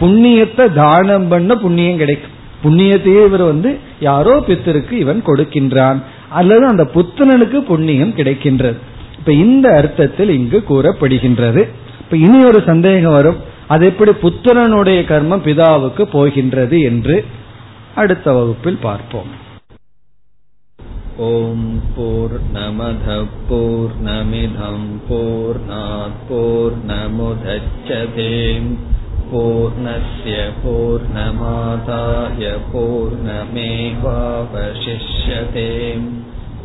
புண்ணியத்தை தானம் பண்ண புண்ணியம் கிடைக்கும். புண்ணியத்தையே இவர் வந்து யாரோ பித்தருக்கு இவன் கொடுக்கின்றான். அல்லது அந்த புத்திரனுக்கு புண்ணியம் கிடைக்கின்றது. இப்ப இந்த அர்த்தத்தில் இங்கு கூறப்படுகின்றது இப்ப இனி ஒரு சந்தேகம் வரும் அது எப்படி புத்திரனுடைய கர்மம் பிதாவுக்கு போகின்றது என்று அடுத்த வகுப்பில் பார்ப்போம் ஓம் போர் நமத போர் நமிதம் போர் போர் நமுதச்சதேம் पूर्णस्य पूर्णमादाय पूर्णमेवावशिष्यते